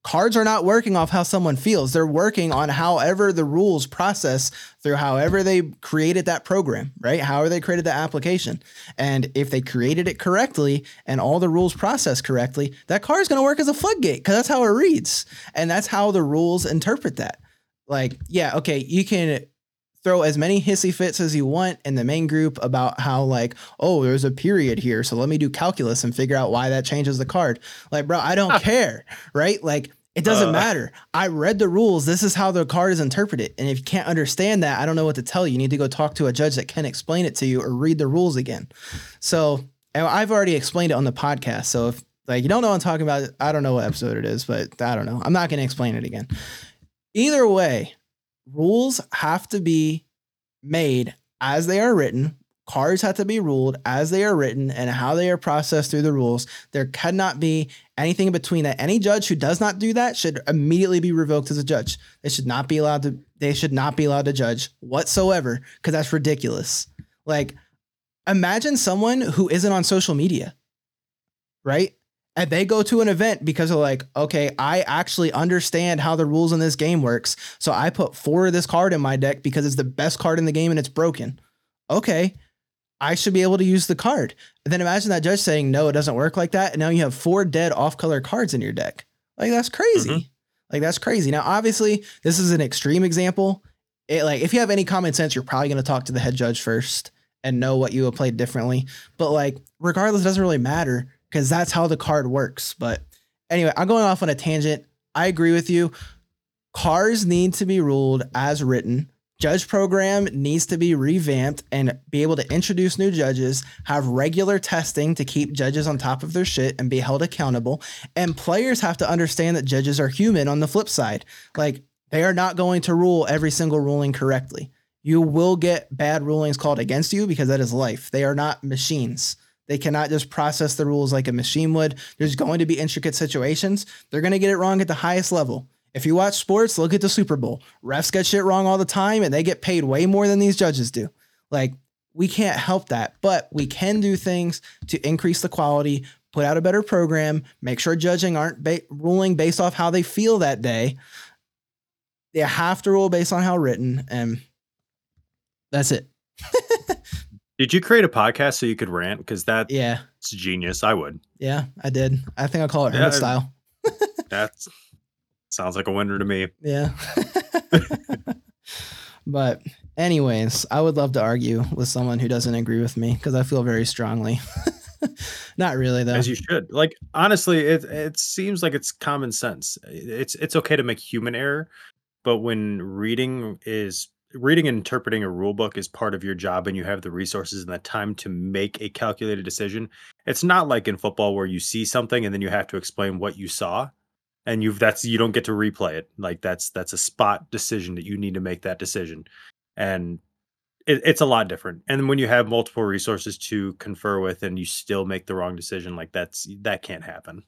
cards are not working off how someone feels. They're working on however the rules process through however they created that program, right? However they created the application. And if they created it correctly and all the rules processed correctly, that card is going to work as a floodgate because that's how it reads. And that's how the rules interpret that. Like, yeah, okay, you can throw as many hissy fits as you want in the main group about how like oh there's a period here so let me do calculus and figure out why that changes the card like bro i don't care right like it doesn't Uh. matter. I read the rules. This is how the card is interpreted. And if you can't understand that i don't know what to tell you. You need to go talk to a judge that can explain it to you or read the rules again. So i've already explained it on the podcast. So if like you don't know what i'm talking about i don't know what episode it is but i don't know. I'm not going to explain it again. Either way rules have to be made as they are written. Cards have to be ruled as they are written and how they are processed through the rules. There cannot be anything in between that. Any judge who does not do that should immediately be revoked as a judge. They should not be allowed to. They should not be allowed to judge whatsoever because that's ridiculous. Like, imagine someone who isn't on social media, right? and they go to an event because they're like, okay, I actually understand how the rules in this game works. So I put four of this card in my deck because it's the best card in the game and it's broken. Okay. I should be able to use the card. And then imagine that judge saying, no, it doesn't work like that. And now you have four dead off color cards in your deck. Like that's crazy. Mhm. Like that's crazy. Now, obviously, this is an extreme example. It, like if you have any common sense, you're probably going to talk to the head judge first and know what you have played differently. But like, regardless, it doesn't really matter because that's how the card works. But anyway, I'm going off on a tangent. I agree with you. Cars need to be ruled as written. Judge program needs to be revamped and be able to introduce new judges, have regular testing to keep judges on top of their shit and be held accountable. And players have to understand that judges are human on the flip side. Like they are not going to rule every single ruling correctly. You will get bad rulings called against you because that is life. They are not machines. They cannot just process the rules like a machine would. There's going to be intricate situations. They're going to get it wrong at the highest level. If you watch sports, look at the Super Bowl. Refs get shit wrong all the time and they get paid way more than these judges do. Like, we can't help that, but we can do things to increase the quality, put out a better program, make sure judging aren't ba- ruling based off how they feel that day. They have to rule based on how written, and that's it. Did you create a podcast so you could rant? Because that yeah, it's genius. I would. yeah, I did. I think I'll call it Yeah, style. That's sounds like a winner to me. Yeah. but anyways, I would love to argue with someone who doesn't agree with me because I feel very strongly. Not really though. As you should. Like honestly, it it seems like it's common sense. It's it's okay to make human error, but when reading is reading and interpreting a rule book is part of your job and you have the resources and the time to make a calculated decision. It's not like in football where you see something and then you have to explain what you saw and you've that's you don't get to replay it. Like that's that's a spot decision that you need to make that decision. And it, it's a lot different. And when you have multiple resources to confer with and you still make the wrong decision, like that's that can't happen.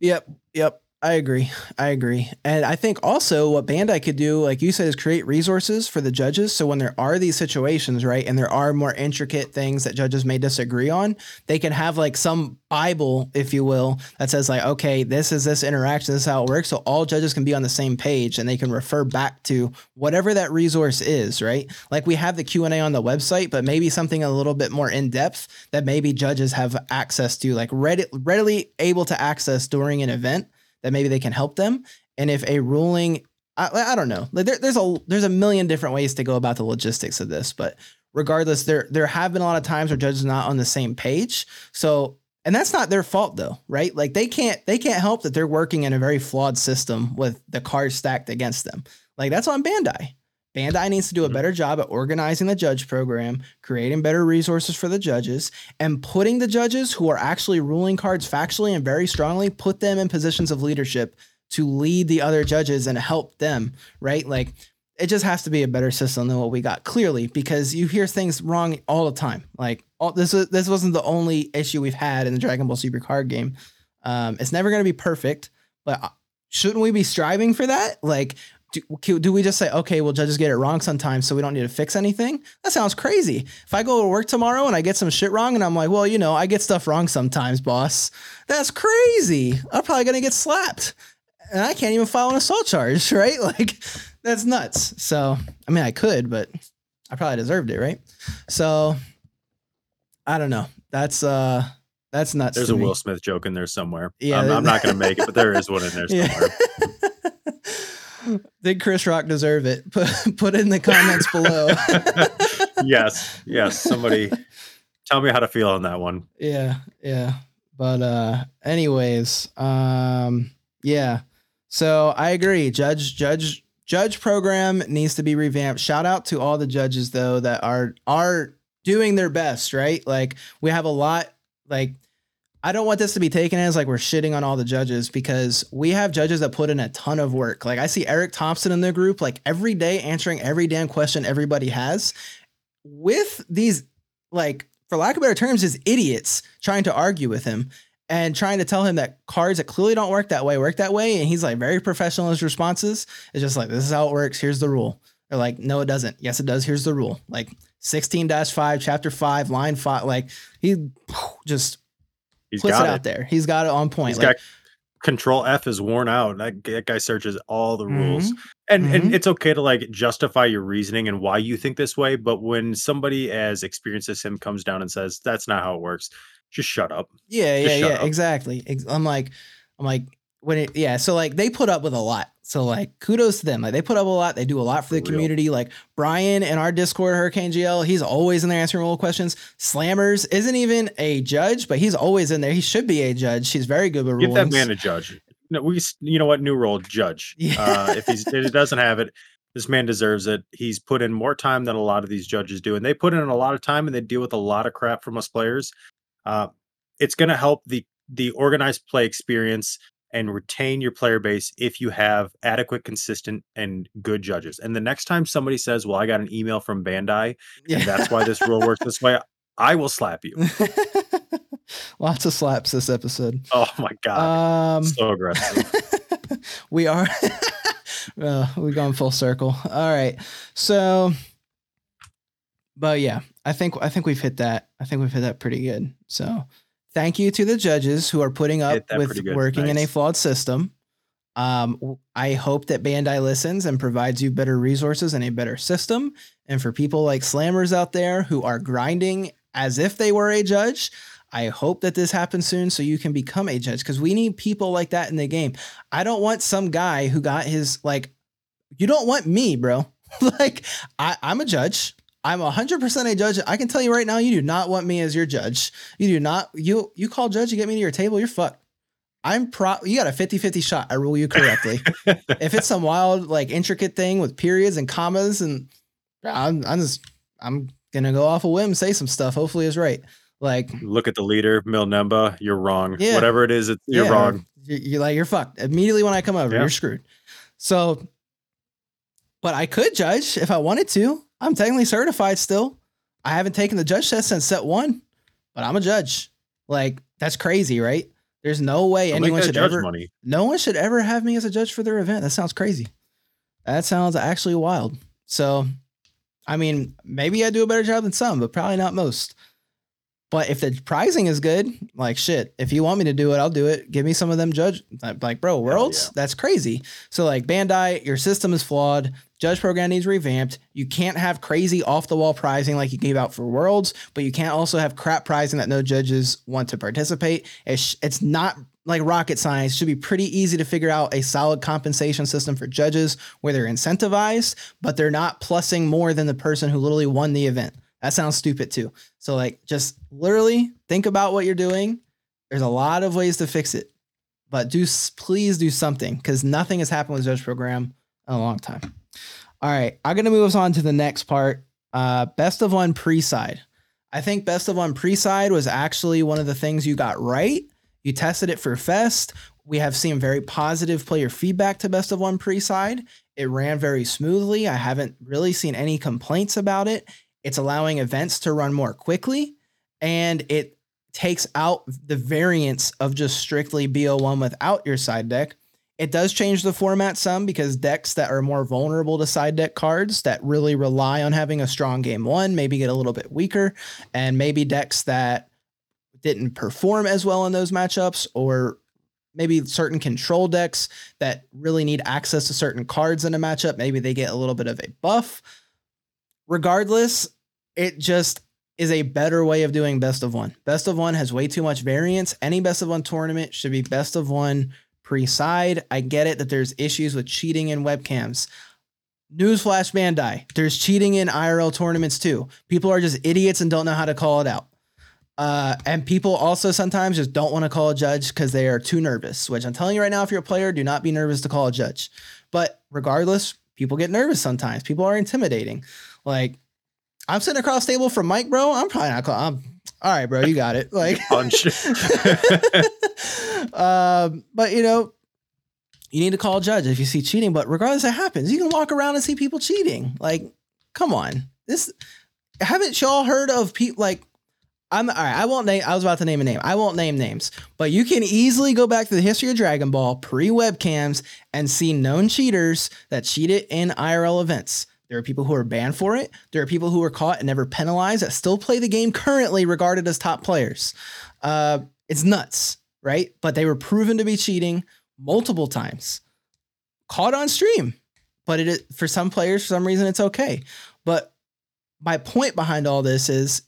Yep, yep. I agree. I agree. And I think also what Bandai could do, like you said, is create resources for the judges. So when there are these situations, right, and there are more intricate things that judges may disagree on, they can have like some Bible, if you will, that says like, okay, this is this interaction, this is how it works. So all judges can be on the same page and they can refer back to whatever that resource is, right? Like we have the Q&A on the website, but maybe something a little bit more in depth that maybe judges have access to, like ready, readily able to access during an event that maybe they can help them. And if a ruling, I, I don't know, like there, there's a there's a million different ways to go about the logistics of this, but regardless, there there have been a lot of times where judges are not on the same page. So, and that's not their fault though, right? Like they can't they can't help that they're working in a very flawed system with the cards stacked against them. Like that's on Bandai. Bandai needs to do a better job at organizing the judge program, creating better resources for the judges, and putting the judges who are actually ruling cards factually and very strongly, put them in positions of leadership to lead the other judges and help them, right? Like it just has to be a better system than what we got clearly because you hear things wrong all the time. Like all, this is, this wasn't the only issue we've had in the Dragon Ball Super card game. Um, it's never going to be perfect, but uh, shouldn't we be striving for that? Like do, do we just say okay well judges get it wrong sometimes so we don't need to fix anything? That sounds crazy. If i go to work tomorrow and i get some shit wrong and i'm like well you know i get stuff wrong sometimes boss. That's crazy. I'm probably gonna get slapped. And i can't even file an assault charge right? Like that's nuts. So i mean i could but i probably deserved it right? So i don't know. That's uh that's nuts There's a me. Will Smith joke in there somewhere. Yeah, I'm, I'm not going to make it, but there is one in there somewhere. Did Chris Rock deserve it? Put put in the comments below. yes, yes. Somebody tell me how to feel on that one. yeah, yeah. But uh anyways, um yeah. So I agree. Judge judge judge program needs to be revamped. Shout out to all the judges though that are are doing their best, right? Like we have a lot like I don't want this to be taken as like we're shitting on all the judges because we have judges that put in a ton of work. Like I see Eric Thompson in the group like every day answering every damn question everybody has with these like for lack of better terms is idiots trying to argue with him and trying to tell him that cards that clearly don't work that way work that way and he's like very professional in his responses. It's just like this is how it works. Here's the rule. They're like, no, it doesn't. Yes, it does. Here's the rule. Like 16-5, chapter 5, line 5. Like he just He's puts it got out it. there. He's got it on point. He's Like, got Control F is worn out. That, that guy searches all the rules, Mhm. and Mhm. and it's okay to like justify your reasoning and why you think this way. But when somebody as experienced as him comes down and says that's not how it works, just shut up. yeah, Just yeah, yeah, up. exactly. I'm like, I'm like, when it, yeah. So like, they put up with a lot. So like, kudos to them. Like, they put up a lot. They do a lot for the real. community. Like Brian in our Discord, Hurricane GL, he's always in there answering all questions. Slammers isn't even a judge, but he's always in there. He should be a judge. He's very good with Give rulings. that man a judge. No, we you know what new role judge. Yeah. Uh, if he's if he doesn't have it, This man deserves it. He's put in more time than a lot of these judges do, and they put in a lot of time and they deal with a lot of crap from us players. Uh, it's going to help the the organized play experience and retain your player base if you have adequate, consistent, and good judges. And the next time somebody says, "Well, I got an email from Bandai, and that's why this rule works this way," I will slap you. Lots of slaps this episode. Oh my god, Um, so aggressive. we are uh, we've gone full circle. All right. So but yeah, I think I think we've hit that. I think we've hit that pretty good. So thank you to the judges who are putting up with working in a flawed system. Um, I hope that Bandai listens and provides you better resources and a better system. And for people like slammers out there who are grinding as if they were a judge, I hope that this happens soon so you can become a judge because we need people like that in the game. I don't want some guy who got his like. You don't want me, bro. like I, I'm a judge. I'm 100% a judge. I can tell you right now, you do not want me as your judge. You do not. You you call judge, you get me to your table, you're fucked. I'm pro. You got a 50-50 shot. I rule you correctly. if it's some wild, like intricate thing with periods and commas, and I'm, I'm just I'm gonna go off a whim, say some stuff. Hopefully, it's right. Like Look at the leader, Milnemba. You're wrong. Yeah. Whatever it is, it's, you're yeah, wrong. you- You're like you're fucked immediately when I come over. Yeah. You're screwed. So, but I could judge if I wanted to. I'm technically certified still. I haven't taken the judge test since set one, but I'm a judge. Like that's crazy, right? There's no way anyone should ever. money. No one should ever have me as a judge for their event. That sounds crazy. That sounds actually wild. So, I mean, maybe I do a better job than some, but probably not most. But if the pricing is good, like shit, if you want me to do it, I'll do it. Give me some of them judge like, bro, worlds, yeah. that's crazy. So like Bandai, your system is flawed. Judge program needs revamped. You can't have crazy off the wall pricing like you gave out for worlds, but you can't also have crap pricing that no judges want to participate. It's it's not like rocket science. It should be pretty easy to figure out a solid compensation system for judges where they're incentivized, but they're not plussing more than the person who literally won the event. That sounds stupid too. So like just literally think about what you're doing. There's a lot of ways to fix it. But do please do something because nothing has happened with Judge Program in a long time. All right, I'm gonna move us on to the next part. Uh, best of one pre-side. I think best of one pre-side was actually one of the things you got right. You tested it for Fest. We have seen very positive player feedback to best of one pre-side. It ran very smoothly. I haven't really seen any complaints about it. It's allowing events to run more quickly and it takes out the variance of just strictly BO1 without your side deck. It does change the format some because decks that are more vulnerable to side deck cards that really rely on having a strong game one maybe get a little bit weaker, and maybe decks that didn't perform as well in those matchups or maybe certain control decks that really need access to certain cards in a matchup maybe they get a little bit of a buff regardless it just is a better way of doing best of one. Best of one has way too much variance. Any best of one tournament should be best of one pre side. I get it that there's issues with cheating in webcams. Newsflash Bandai, there's cheating in IRL tournaments too. People are just idiots and don't know how to call it out. Uh, and people also sometimes just don't want to call a judge because they are too nervous, which I'm telling you right now, if you're a player, do not be nervous to call a judge. But regardless, people get nervous sometimes. People are intimidating. Like, I'm sitting across the table from Mike, bro. I'm probably not calling. I'm, all right, bro, you got it. Like, Punch. um, but you know, you need to call a judge if you see cheating. But regardless, it happens. You can walk around and see people cheating. Like, come on, this haven't y'all heard of people like? I'm all right. I won't name. I was about to name a name. I won't name names, but you can easily go back to the history of Dragon Ball pre webcams and see known cheaters that cheated in IRL events. There are people who are banned for it. There are people who are caught and never penalized that still play the game currently, regarded as top players. Uh, it's nuts, right? But they were proven to be cheating multiple times, caught on stream. But it for some players, for some reason, it's okay. But my point behind all this is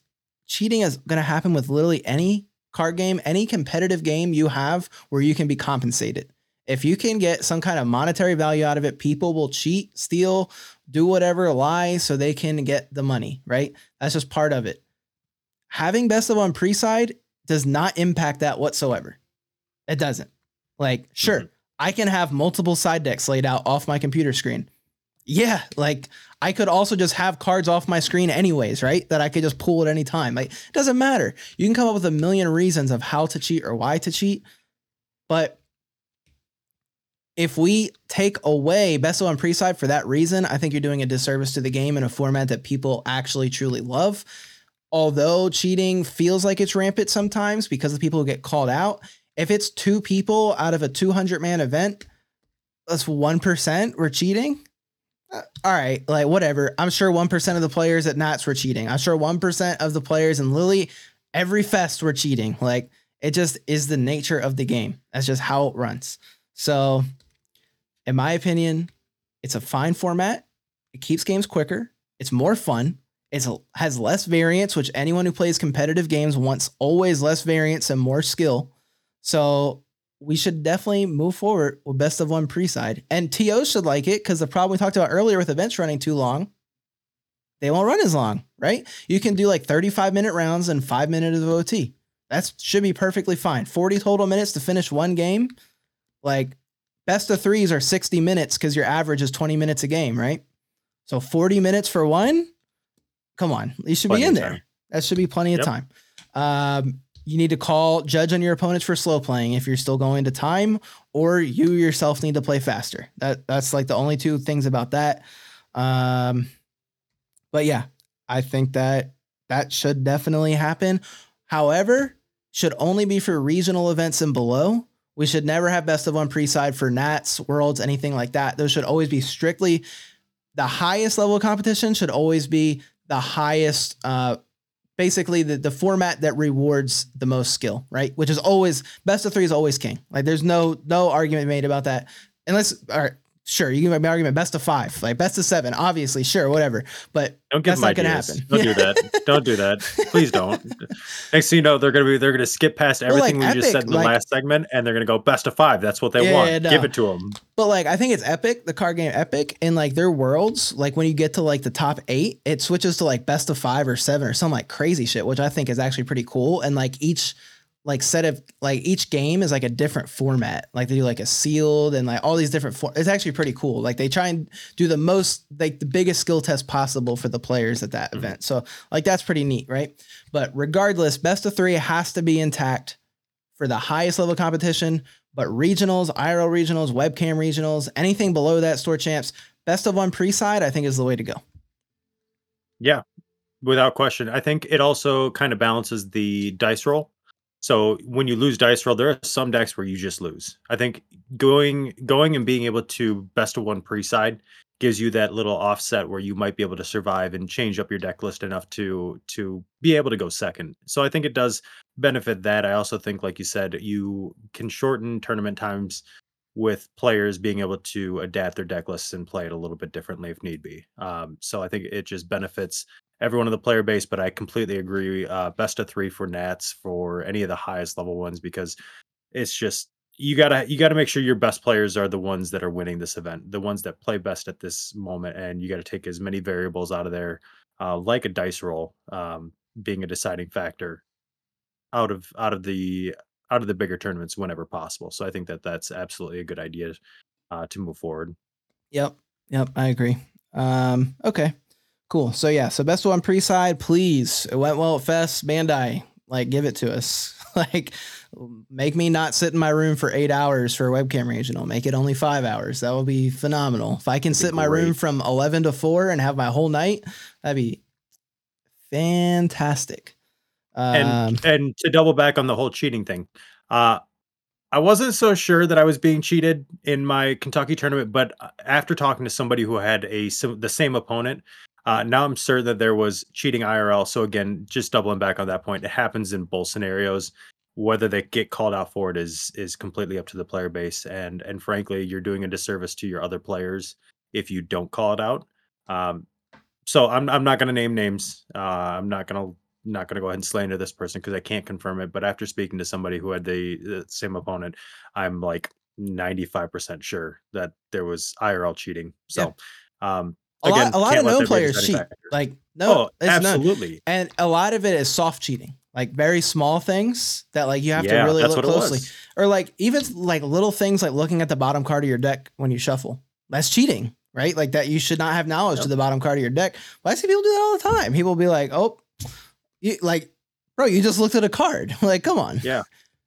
cheating is going to happen with literally any card game, any competitive game you have where you can be compensated. If you can get some kind of monetary value out of it, people will cheat, steal, do whatever, lie so they can get the money, right? That's just part of it. Having best of one pre side does not impact that whatsoever. It doesn't. Like, sure, Mhm. I can have multiple side decks laid out off my computer screen. Yeah, like I could also just have cards off my screen anyways, right? That I could just pull at any time. Like it doesn't matter. You can come up with a million reasons of how to cheat or why to cheat, but if we take away of one pre-side for that reason, I think you're doing a disservice to the game in a format that people actually truly love. Although cheating feels like it's rampant sometimes because the people who get called out, if it's two people out of a 200 man event, that's 1% were cheating. Uh, all right, like whatever. I'm sure 1% of the players at Nats were cheating. I'm sure 1% of the players in Lily, every fest were cheating. Like it just is the nature of the game. That's just how it runs. So, in my opinion, it's a fine format. It keeps games quicker. It's more fun. It has less variance, which anyone who plays competitive games wants always less variance and more skill. So we should definitely move forward with best of one pre-side. And TO should like it because the problem we talked about earlier with events running too long, they won't run as long, right? You can do like 35 minute rounds and five minutes of OT. That should be perfectly fine. 40 total minutes to finish one game. Like best of threes are 60 minutes because your average is 20 minutes a game, right? So 40 minutes for one. Come on, you should plenty be in there. Time. That should be plenty yep. of time. Um, you need to call judge on your opponents for slow playing if you're still going to time, or you yourself need to play faster. That that's like the only two things about that. Um, but yeah, I think that that should definitely happen. However, should only be for regional events and below. We should never have best of one pre-side for Nats, Worlds, anything like that. Those should always be strictly the highest level of competition should always be the highest uh basically the, the format that rewards the most skill, right? Which is always best of three is always king. Like there's no no argument made about that. Unless all right, sure, you can make an argument best of five, like best of seven, obviously, sure, whatever. But don't give that's not going to happen. Don't do that. don't do that. Please don't. Next thing you know, they're going to be they're going to skip past everything like, we Epic, just said in the like, last segment, and they're going to go best of five. That's what they yeah, want. No. Give it to them. But like, I think it's Epic, the card game Epic, and like their worlds. Like when you get to like the top eight, it switches to like best of five or seven or some like crazy shit, which I think is actually pretty cool. And like each like set of like each game is like a different format. Like they do like a sealed and like all these different for- it's actually pretty cool. Like they try and do the most like the biggest skill test possible for the players at that mm-hmm. event. So like that's pretty neat, right? But regardless, best of 3 has to be intact for the highest level competition, but regionals, IRL regionals, webcam regionals, anything below that store champs, best of one pre-side I think is the way to go. Yeah. Without question. I think it also kind of balances the dice roll so when you lose dice roll, there are some decks where you just lose. I think going going and being able to best of one pre-side gives you that little offset where you might be able to survive and change up your deck list enough to to be able to go second. So I think it does benefit that. I also think, like you said, you can shorten tournament times with players being able to adapt their deck lists and play it a little bit differently if need be. Um, so I think it just benefits everyone in the player base, but I completely agree. Uh, best of three for Nats for any of the highest level ones because it's just you gotta you gotta make sure your best players are the ones that are winning this event, the ones that play best at this moment, and you got to take as many variables out of there, uh, like a dice roll um, being a deciding factor out of out of the out of the bigger tournaments whenever possible. So I think that that's absolutely a good idea uh, to move forward. Yep, yep, I agree. Um, okay. Cool. So yeah, so best one pre-side, please. It went well at Fest, Bandai. Like, give it to us. like, make me not sit in my room for eight hours for a webcam regional. Make it only five hours. That would be phenomenal. If I can sit in my room from eleven to four and have my whole night, that'd be fantastic. Um, and and to double back on the whole cheating thing, uh, I wasn't so sure that I was being cheated in my Kentucky tournament, but uh, after talking to somebody who had a the same opponent, uh, now I'm certain that there was cheating IRL. So again, just doubling back on that point, it happens in both scenarios. Whether they get called out for it is is completely up to the player base, and and frankly, you're doing a disservice to your other players if you don't call it out. Um, so I'm I'm not going to name names. Uh, I'm not going to not going to go ahead and slander this person because I can't confirm it. But after speaking to somebody who had the, the same opponent, I'm like 95% sure that there was IRL cheating. So, yeah. um, a Again, lot, a lot of no players cheat. Factor. Like no, oh, absolutely. None. And a lot of it is soft cheating, like very small things that like you have yeah, to really look closely, or like even like little things like looking at the bottom card of your deck when you shuffle. That's cheating, right? Like that you should not have knowledge Yep. to the bottom card of your deck. But I see people do that all the time. People will be like, oh, you, like, bro, you just looked at a card. like, come on. Yeah.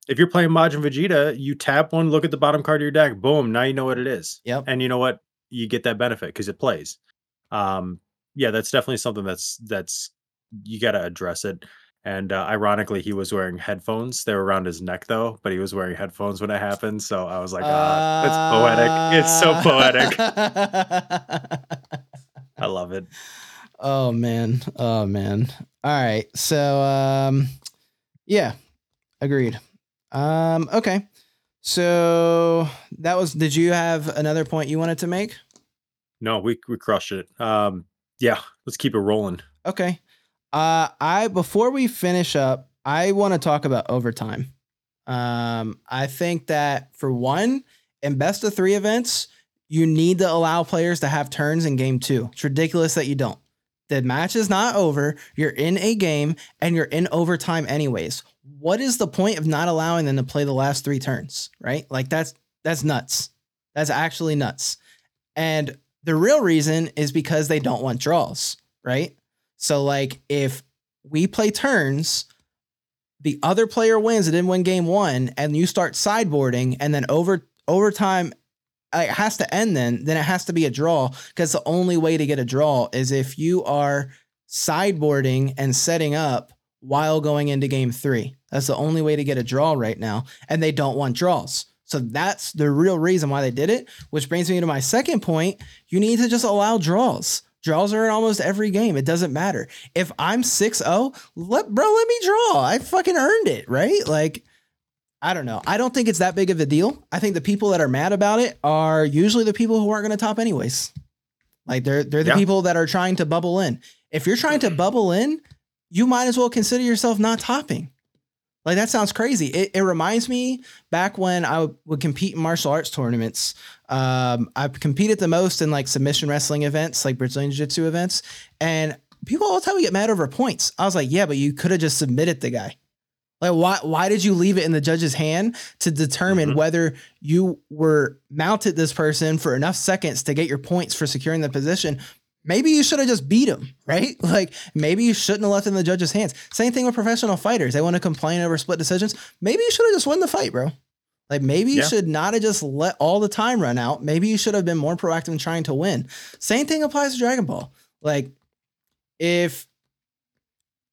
If you're playing Majin Vegeta, you tap one, look at the bottom card of your deck, boom, now you know what it is. Yep. And you know what? You get that benefit because it plays. Um, yeah, that's definitely something that's that's you got to address it. And uh, ironically, he was wearing headphones. They were around his neck though, but he was wearing headphones when it happened. So I was like, ah, it's poetic. It's so poetic. I love it. Oh man. Oh man. All right. So um yeah, agreed. Um okay. So that was did you have another point you wanted to make? No, we we crushed it. Um, yeah, let's keep it rolling. Okay. Uh I before we finish up, I want to talk about overtime. Um I think that for one, in best of 3 events, you need to allow players to have turns in game 2. It's ridiculous that you don't. The match is not over. You're in a game and you're in overtime anyways. What is the point of not allowing them to play the last 3 turns, right? Like that's that's nuts. That's actually nuts. And the real reason is because they don't want draws, right? So like if we play turns, the other player wins and didn't win game one, and you start sideboarding, and then over overtime Uh, it has to end then, then it has to be a draw. Because the only way to get a draw is if you are sideboarding and setting up while going into game three. That's the only way to get a draw right now. And they don't want draws. So that's the real reason why they did it, which brings me to my second point. You need to just allow draws. Draws are in almost every game. It doesn't matter. If I'm 6-0, let bro, let me draw. I fucking earned it, right? Like I don't know. I don't think it's that big of a deal. I think the people that are mad about it are usually the people who aren't going to top anyways. Like they're they're the Yeah. people that are trying to bubble in. If you're trying to bubble in, you might as well consider yourself not topping. Like that sounds crazy. It, it reminds me back when I would, would compete in martial arts tournaments. Um, I've competed the most in like submission wrestling events, like Brazilian Jiu Jitsu events, and people all the time would get mad over points. I was like, yeah, but you could have just submitted the guy. Like, why? Why did you leave it in the judge's hand to determine Mhm. whether you were mounted this person for enough seconds to get your points for securing the position? Maybe you should have just beat him, right? Like maybe you shouldn't have left it in the judge's hands. Same thing with professional fighters. They want to complain over split decisions. Maybe you should have just won the fight, bro. Like maybe you Yeah. should not have just let all the time run out. Maybe you should have been more proactive in trying to win. Same thing applies to Dragon Ball. Like if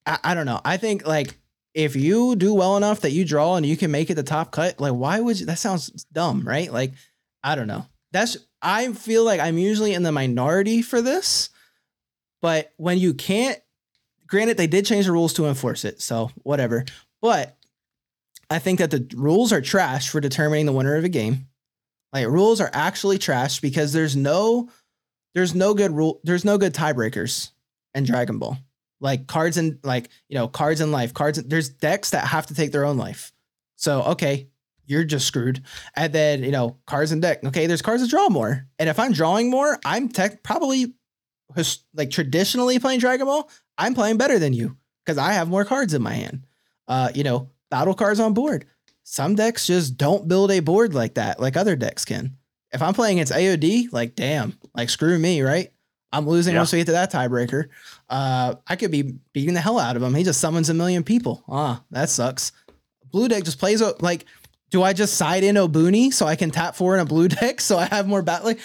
I, I don't know. I think like if you do well enough that you draw and you can make it the top cut, like why would you that sounds dumb, right? Like I don't know. That's I feel like I'm usually in the minority for this. But when you can't granted they did change the rules to enforce it, so whatever. But I think that the rules are trash for determining the winner of a game. Like rules are actually trash because there's no there's no good rule there's no good tiebreakers in Dragon Ball. Like cards and like, you know, cards in life, cards there's decks that have to take their own life. So, okay, you're just screwed. And then, you know, cards and deck. Okay, there's cards that draw more. And if I'm drawing more, I'm tech probably his- like traditionally playing Dragon Ball, I'm playing better than you because I have more cards in my hand. Uh, you know, battle cards on board. Some decks just don't build a board like that, like other decks can. If I'm playing against AOD, like damn, like screw me, right? I'm losing Yeah. once we get to that tiebreaker. Uh, I could be beating the hell out of him. He just summons a million people. Ah, that sucks. Blue deck just plays o- like. Do I just side in Obuni so I can tap four in a blue deck so I have more bat? Like,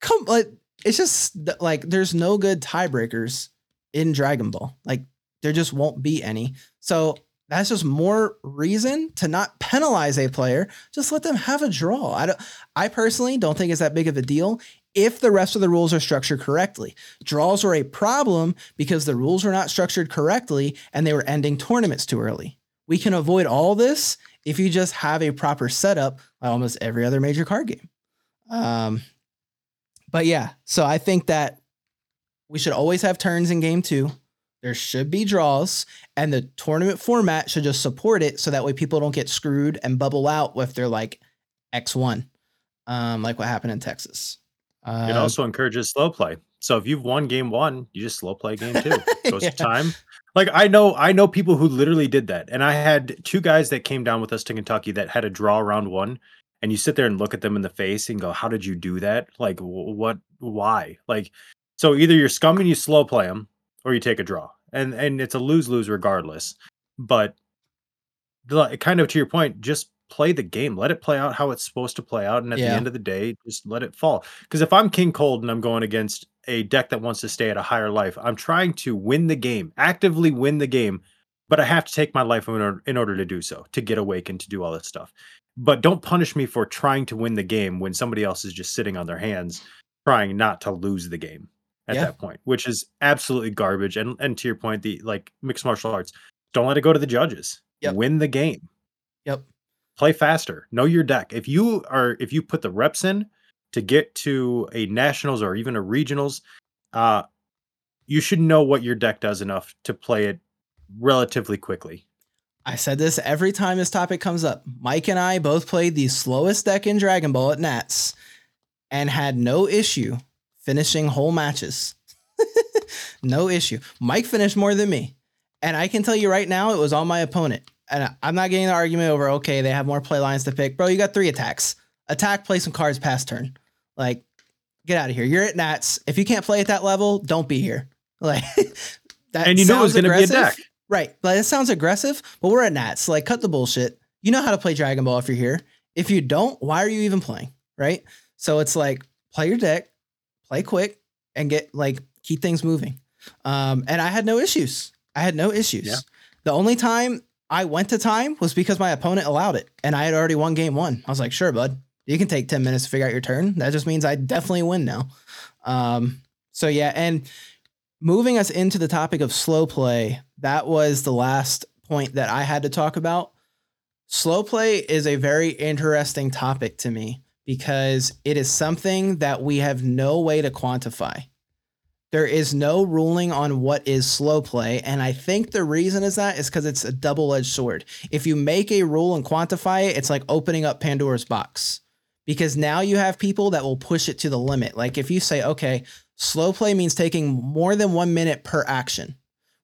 come like it's just like there's no good tiebreakers in Dragon Ball. Like there just won't be any. So that's just more reason to not penalize a player. Just let them have a draw. I don't. I personally don't think it's that big of a deal if the rest of the rules are structured correctly. Draws were a problem because the rules were not structured correctly and they were ending tournaments too early. We can avoid all this if you just have a proper setup like almost every other major card game. Um, but yeah, so I think that we should always have turns in game two. There should be draws, and the tournament format should just support it so that way people don't get screwed and bubble out with their like X1, um, like what happened in Texas. Uh, It also encourages slow play. So if you've won game one, you just slow play game two. Goes Yeah. to time. Like I know, I know people who literally did that, and I had two guys that came down with us to Kentucky that had a draw round one, and you sit there and look at them in the face and go, "How did you do that? Like, what why? Like, so either you're scum and you slow play them, or you take a draw, and and it's a lose lose regardless. But the, kind of to your point, just play the game. Let it play out how it's supposed to play out, and at Yeah. the end of the day, just let it fall. Because if I'm King Cold and I'm going against a deck that wants to stay at a higher life, I'm trying to win the game, actively win the game, but I have to take my life in order, in order to do so, to get awakened, to do all this stuff. But don't punish me for trying to win the game when somebody else is just sitting on their hands, trying not to lose the game at Yeah. that point, which is absolutely garbage. And and to your point, the like mixed martial arts, don't let it go to the judges. Yep. Win the game Yep. Play faster know your deck if you are if you put the reps in to get to a nationals or even a regionals uh you should know what your deck does enough to play it relatively quickly I said this every time this topic comes up. Mike and I both played the slowest deck in Dragon Ball at Nats and had no issue finishing whole matches. no issue. Mike finished more than me. And I can tell you right now, it was on my opponent. And I- I'm not getting the argument over, okay, they have more play lines to pick. Bro, you got three attacks. Attack, play some cards past turn. Like, get out of here. You're at Nats. If you can't play at that level, don't be here. Like, that and you know it's going to be a aggressive. deck Right. Like it sounds aggressive, but we're at Nats. Like, cut the bullshit. You know how to play Dragon Ball if you're here. If you don't, why are you even playing? Right. So it's like play your deck, play quick, and get like keep things moving. Um, and I had no issues. I had no issues. Yeah. The only time I went to time was because my opponent allowed it, and I had already won game one. I was like, sure, bud, you can take 10 minutes to figure out your turn. That just means I definitely win now. Um, so yeah, and moving us into the topic of slow play, that was the last point that I had to talk about. Slow play is a very interesting topic to me because it is something that we have no way to quantify. There is no ruling on what is slow play. And I think the reason is that is because it's a double edged sword. If you make a rule and quantify it, it's like opening up Pandora's box because now you have people that will push it to the limit. Like if you say, okay, slow play means taking more than one minute per action.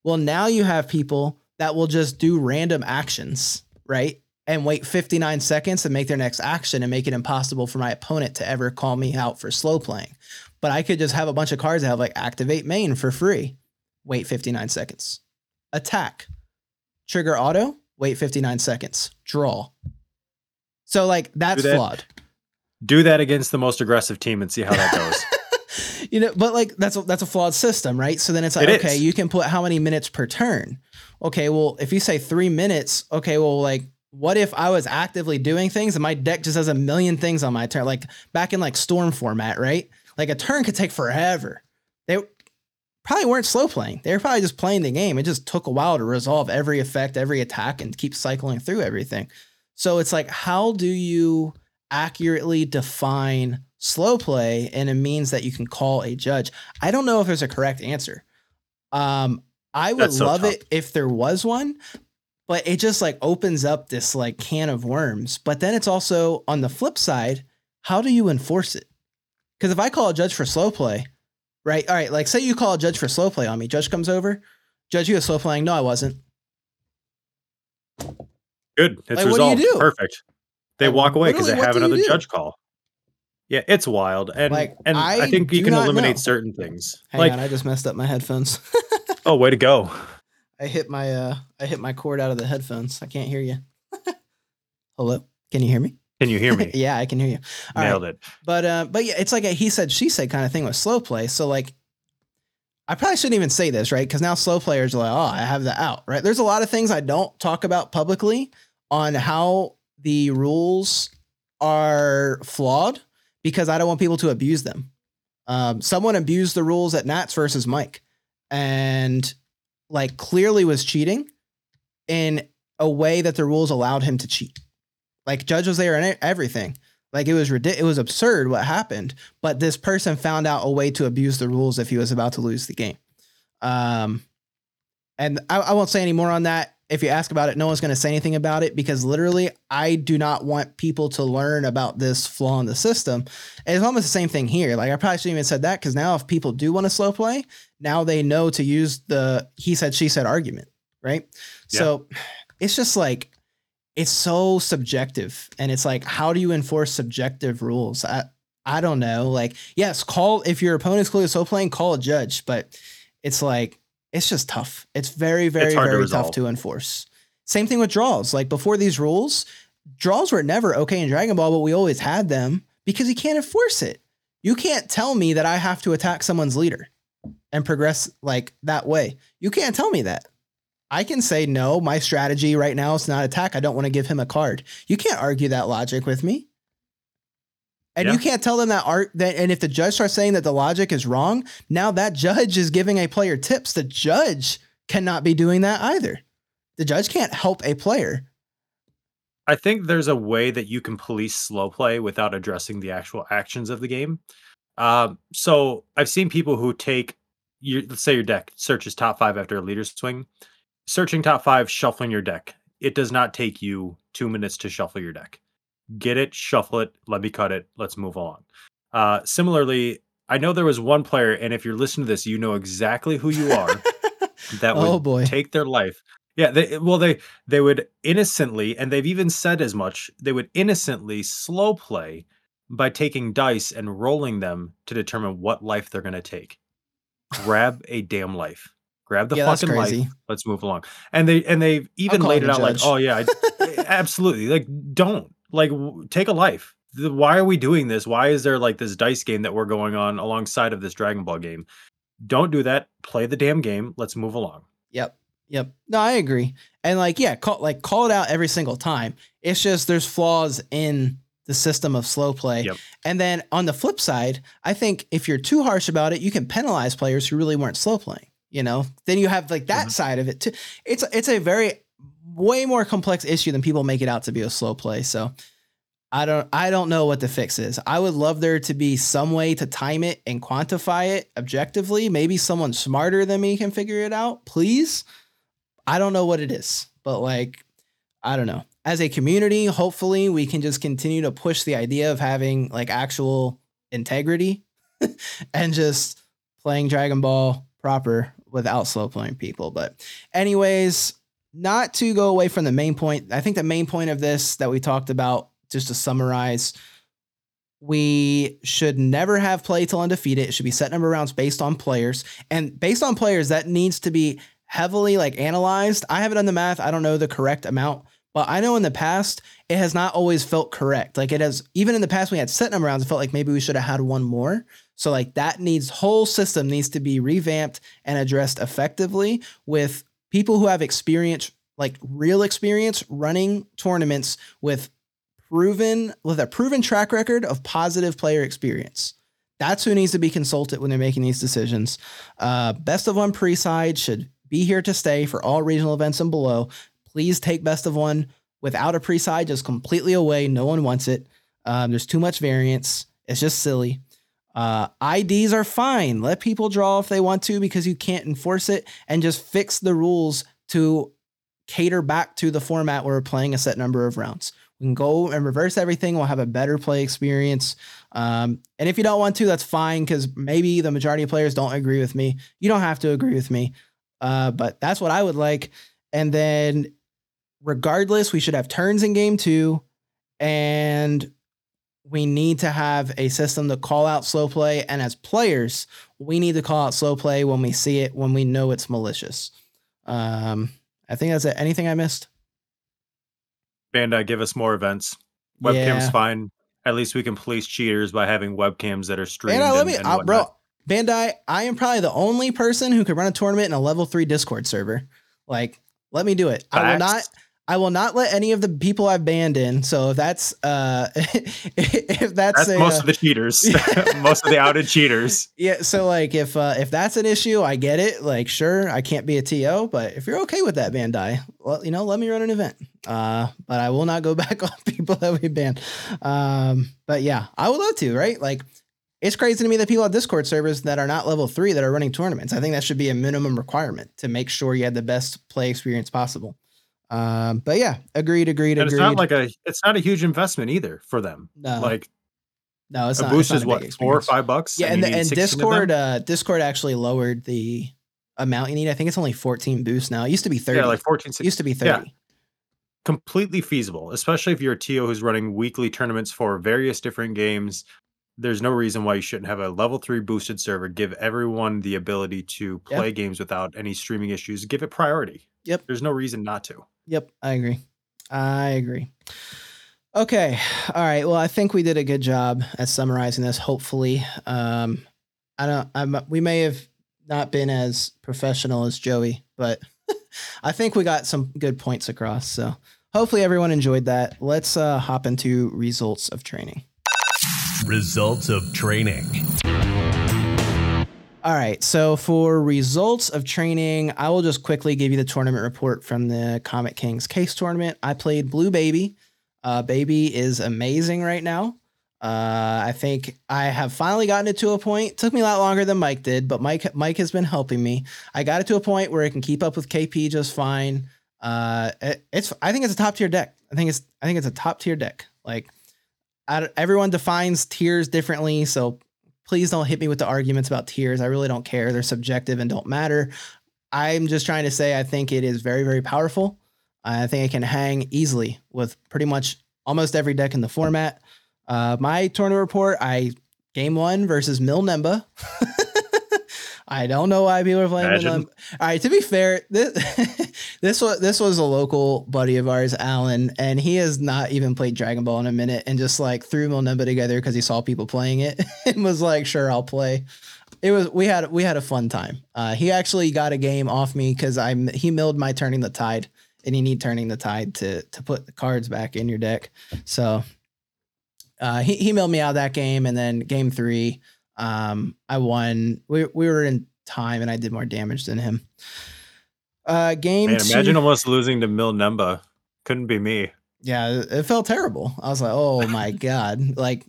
Well, now you have people that will just do random actions, right? And wait 59 seconds to make their next action and make it impossible for my opponent to ever call me out for slow playing. But I could just have a bunch of cards that have like activate main for free, wait 59 seconds. Attack, trigger auto, wait 59 seconds, draw. So, like, that's that. flawed. do that against the most aggressive team and see how that goes you know, but like that's a, that's a flawed system, right? So then it's like, It okay, is. you can put how many minutes per turn. Okay, well, if you say three minutes, okay, well, like, what if I was actively doing things and my deck just has a million things on my turn, like back in like storm format, right? Like a turn could take forever. They probably weren't slow playing. They were probably just playing the game. It just took a while to resolve every effect, every attack, and keep cycling through everything. So it's like, how do you accurately define slow play in a means that you can call a judge? I don't know if there's a correct answer. Um, I would so love tough. it if there was one, but it just like opens up this like can of worms. But then it's also on the flip side, how do you enforce it? Because if I call a judge for slow play, right? All right, like say you call a judge for slow play on me, judge comes over, judge, you was slow playing. No, I wasn't. good it's Like, what do resolved do? perfect they walk away because they have another judge call yeah it's wild and Like, and I, I think you can eliminate know. certain things Hang like on, I just messed up my headphones. oh way to go I hit my uh I hit my cord out of the headphones. I can't hear you. Hello? Can you hear me? Can you hear me yeah, I can hear you. All right. nailed it But uh but yeah, it's like a he said she said kind of thing with slow play. So like I probably shouldn't even say this, right? Because now slow players are like, oh, I have the out, right? There's a lot of things I don't talk about publicly on how the rules are flawed because I don't want people to abuse them. Um, someone abused the rules at Nats versus Mike and like clearly was cheating in a way that the rules allowed him to cheat. Like judge was there and everything. Like it was ridiculous. It was absurd what happened, but this person found out a way to abuse the rules if he was about to lose the game. Um, and I, I won't say any more on that. If you ask about it, no one's going to say anything about it because literally, I do not want people to learn about this flaw in the system. And it's almost the same thing here. Like I probably shouldn't even said that because now if people do want to slow play, now they know to use the he said she said argument, right? Yeah. So it's just like it's so subjective and it's like how do you enforce subjective rules i I don't know. Like, yes, call if your opponent's clearly slow playing, call a judge, but it's like it's just tough. It's very, very, It's hard to very tough to enforce. Same thing with draws. Like before these rules, draws were never okay in Dragon Ball, but we always had them because you can't enforce it. You can't tell me that I have to attack someone's leader and progress like that way. You can't tell me that. I can say no, my strategy right now is not attack. I don't want to give him a card. You can't argue that logic with me. And Yeah. you can't tell them that art that and if the judge starts saying that the logic is wrong, now that judge is giving a player tips. The judge cannot be doing that either. The judge can't help a player. I think there's a way that you can police slow play without addressing the actual actions of the game. Um, so I've seen people who take your let's say your deck searches top five after a leader swing, searching top five, shuffling your deck. It does not take you two minutes to shuffle your deck. Get it, shuffle it, let me cut it, let's move along. Uh, similarly, I know there was one player, and if you're listening to this, you know exactly who you are that would Oh, boy. take their life. Yeah, they well they they would innocently, and they've even said as much. They would innocently slow play by taking dice and rolling them to determine what life they're going to take. Grab a damn life. Grab the Yeah, fucking life. Let's move along. And they and they've even laid it out like, oh yeah, I- absolutely. Like, don't like w- take a life. The- Why are we doing this? Why is there like this dice game that we're going on alongside of this Dragon Ball game? Don't do that. Play the damn game. Let's move along. Yep. Yep. No, I agree. And like, yeah, call like call it out every single time. It's just there's flaws in the system of slow play. Yep. And then on the flip side, I think if you're too harsh about it, you can penalize players who really weren't slow playing. You know, then you have like that Mhm. side of it too. It's it's a very way more complex issue than people make it out to be a slow play. So I don't I don't know what the fix is. I would love there to be some way to time it and quantify it objectively. Maybe someone smarter than me can figure it out, please. I don't know what it is, but like I don't know. As a community, hopefully we can just continue to push the idea of having like actual integrity and just playing Dragon Ball proper without slow playing people. But anyways, not to go away from the main point. I think the main point of this that we talked about, just to summarize, we should never have play till undefeated. It should be set number rounds based on players. And based on players, that needs to be heavily like analyzed. I haven't done the math. I don't know the correct amount, but I know in the past it has not always felt correct. Like it has even in the past we had set number rounds, it felt like maybe we should have had one more. So like that needs whole system needs to be revamped and addressed effectively with people who have experience, like real experience running tournaments with proven with a proven track record of positive player experience. That's who needs to be consulted when they're making these decisions. Uh, best of one pre-side should be here to stay for all regional events and below. Please take best of one without a pre-side just completely away. No one wants it. Um, there's too much variance. It's just silly. Uh, IDs are fine. Let people draw if they want to because you can't enforce it and just fix the rules to cater back to the format where we're playing a set number of rounds. We can go and reverse everything. We'll have a better play experience. Um, and if you don't want to, that's fine because maybe the majority of players don't agree with me. You don't have to agree with me. Uh, but that's what I would like. And then, regardless, we should have turns in game two. And we need to have a system to call out slow play. And as players, we need to call out slow play when we see it, when we know it's malicious. Um, I think that's it. Anything I missed? Bandai, give us more events. Webcam's Yeah. fine. At least we can police cheaters by having webcams that are streamed. Bandai, let me, and uh, bro. Bandai, I am probably the only person who could run a tournament in a level three Discord server. Like, let me do it. I will not. I will not let any of the people I've banned in. So if that's uh, if that's, That's a, most uh, of the cheaters. most of the outed cheaters. yeah. So like if uh, if that's an issue, I get it. Like sure, I can't be a TO, but if you're okay with that, Bandai, well, you know, let me run an event. Uh, but I will not go back on people that we banned. Um, but yeah, I would love to. Right, like. It's crazy to me that people have Discord servers that are not level three that are running tournaments. I think that should be a minimum requirement to make sure you had the best play experience possible. Um, but yeah, agreed, agreed, And it's not like a it's not a huge investment either for them. no, like no, it's not a not. boost it's is what four or five bucks. Yeah, and, you the, and 16? Discord, uh, Discord actually lowered the amount you need. I think it's only 14 boosts now. It used to be 30. yeah, like 14, it used to be 30. yeah. completely feasible, especially if you're a TO who's running weekly tournaments for various different games. there's no reason why you shouldn't have a level three boosted server. Give everyone the ability to play games without any streaming issues. Give it priority. Yep. There's no reason not to. Yep, I agree. I agree. Okay. All right. Well, I think we did a good job at summarizing this. Hopefully, um, I don't. I'm. We may have not been as professional as Joey, but I think we got some good points across. So hopefully, everyone enjoyed that. Let's uh, hop into results of training. Results of training. All right. So for results of training, I will just quickly give you the tournament report from the Comet Kings case tournament. I played Blue Baby. Uh, Baby is amazing right now. Uh, I think I have finally gotten it to a point. Took me a lot longer than Mike did, but Mike Mike has been helping me. I got it to a point where it can keep up with KP just fine. Uh, it- it's I think it's a top tier deck. I think it's I think it's a top tier deck. Like, I, everyone defines tiers differently, so please don't hit me with the arguments about tiers. I really don't care. They're subjective and don't matter. I'm just trying to say I think it is very, very powerful. I think it can hang easily with pretty much almost every deck in the format. Uh, my tournament report, I game one versus Milnemba. I don't know why people are playing Imagine. Milnemba. All right, to be fair, this this was this was a local buddy of ours, Alan, and he has not even played Dragon Ball in a minute, and just like threw Milnemba together because he saw people playing it and was like, "Sure, I'll play." It was we had we had a fun time. Uh, he actually got a game off me because I he milled my turning the tide, and you need turning the tide to to put the cards back in your deck. So uh, he he milled me out of that game, and then game three, um, I won. We we were in time, and I did more damage than him. Uh, game Man, two, imagine almost losing to Mil Nemba. Couldn't be me. yeah, it felt terrible. I was like, oh my god, like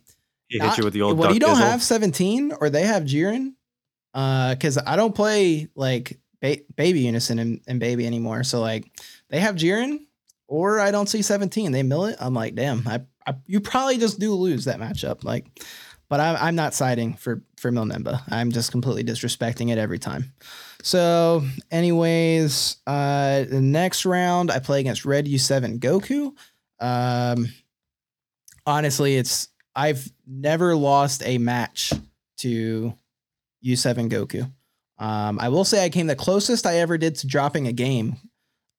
He not- hit you with the old duck you don't dizzle. have 17 or they have Jiren. Uh, because I don't play like ba- baby unison and, and baby anymore. So like they have Jiren or I don't see 17. They mill it. I'm like, damn, I, I you probably just do lose that matchup. Like, but I'm I'm not siding for for Milnemba. I'm just completely disrespecting it every time. So, anyways, uh the next round I play against Red U7 Goku. Um honestly, it's I've never lost a match to U7 Goku. Um, I will say I came the closest I ever did to dropping a game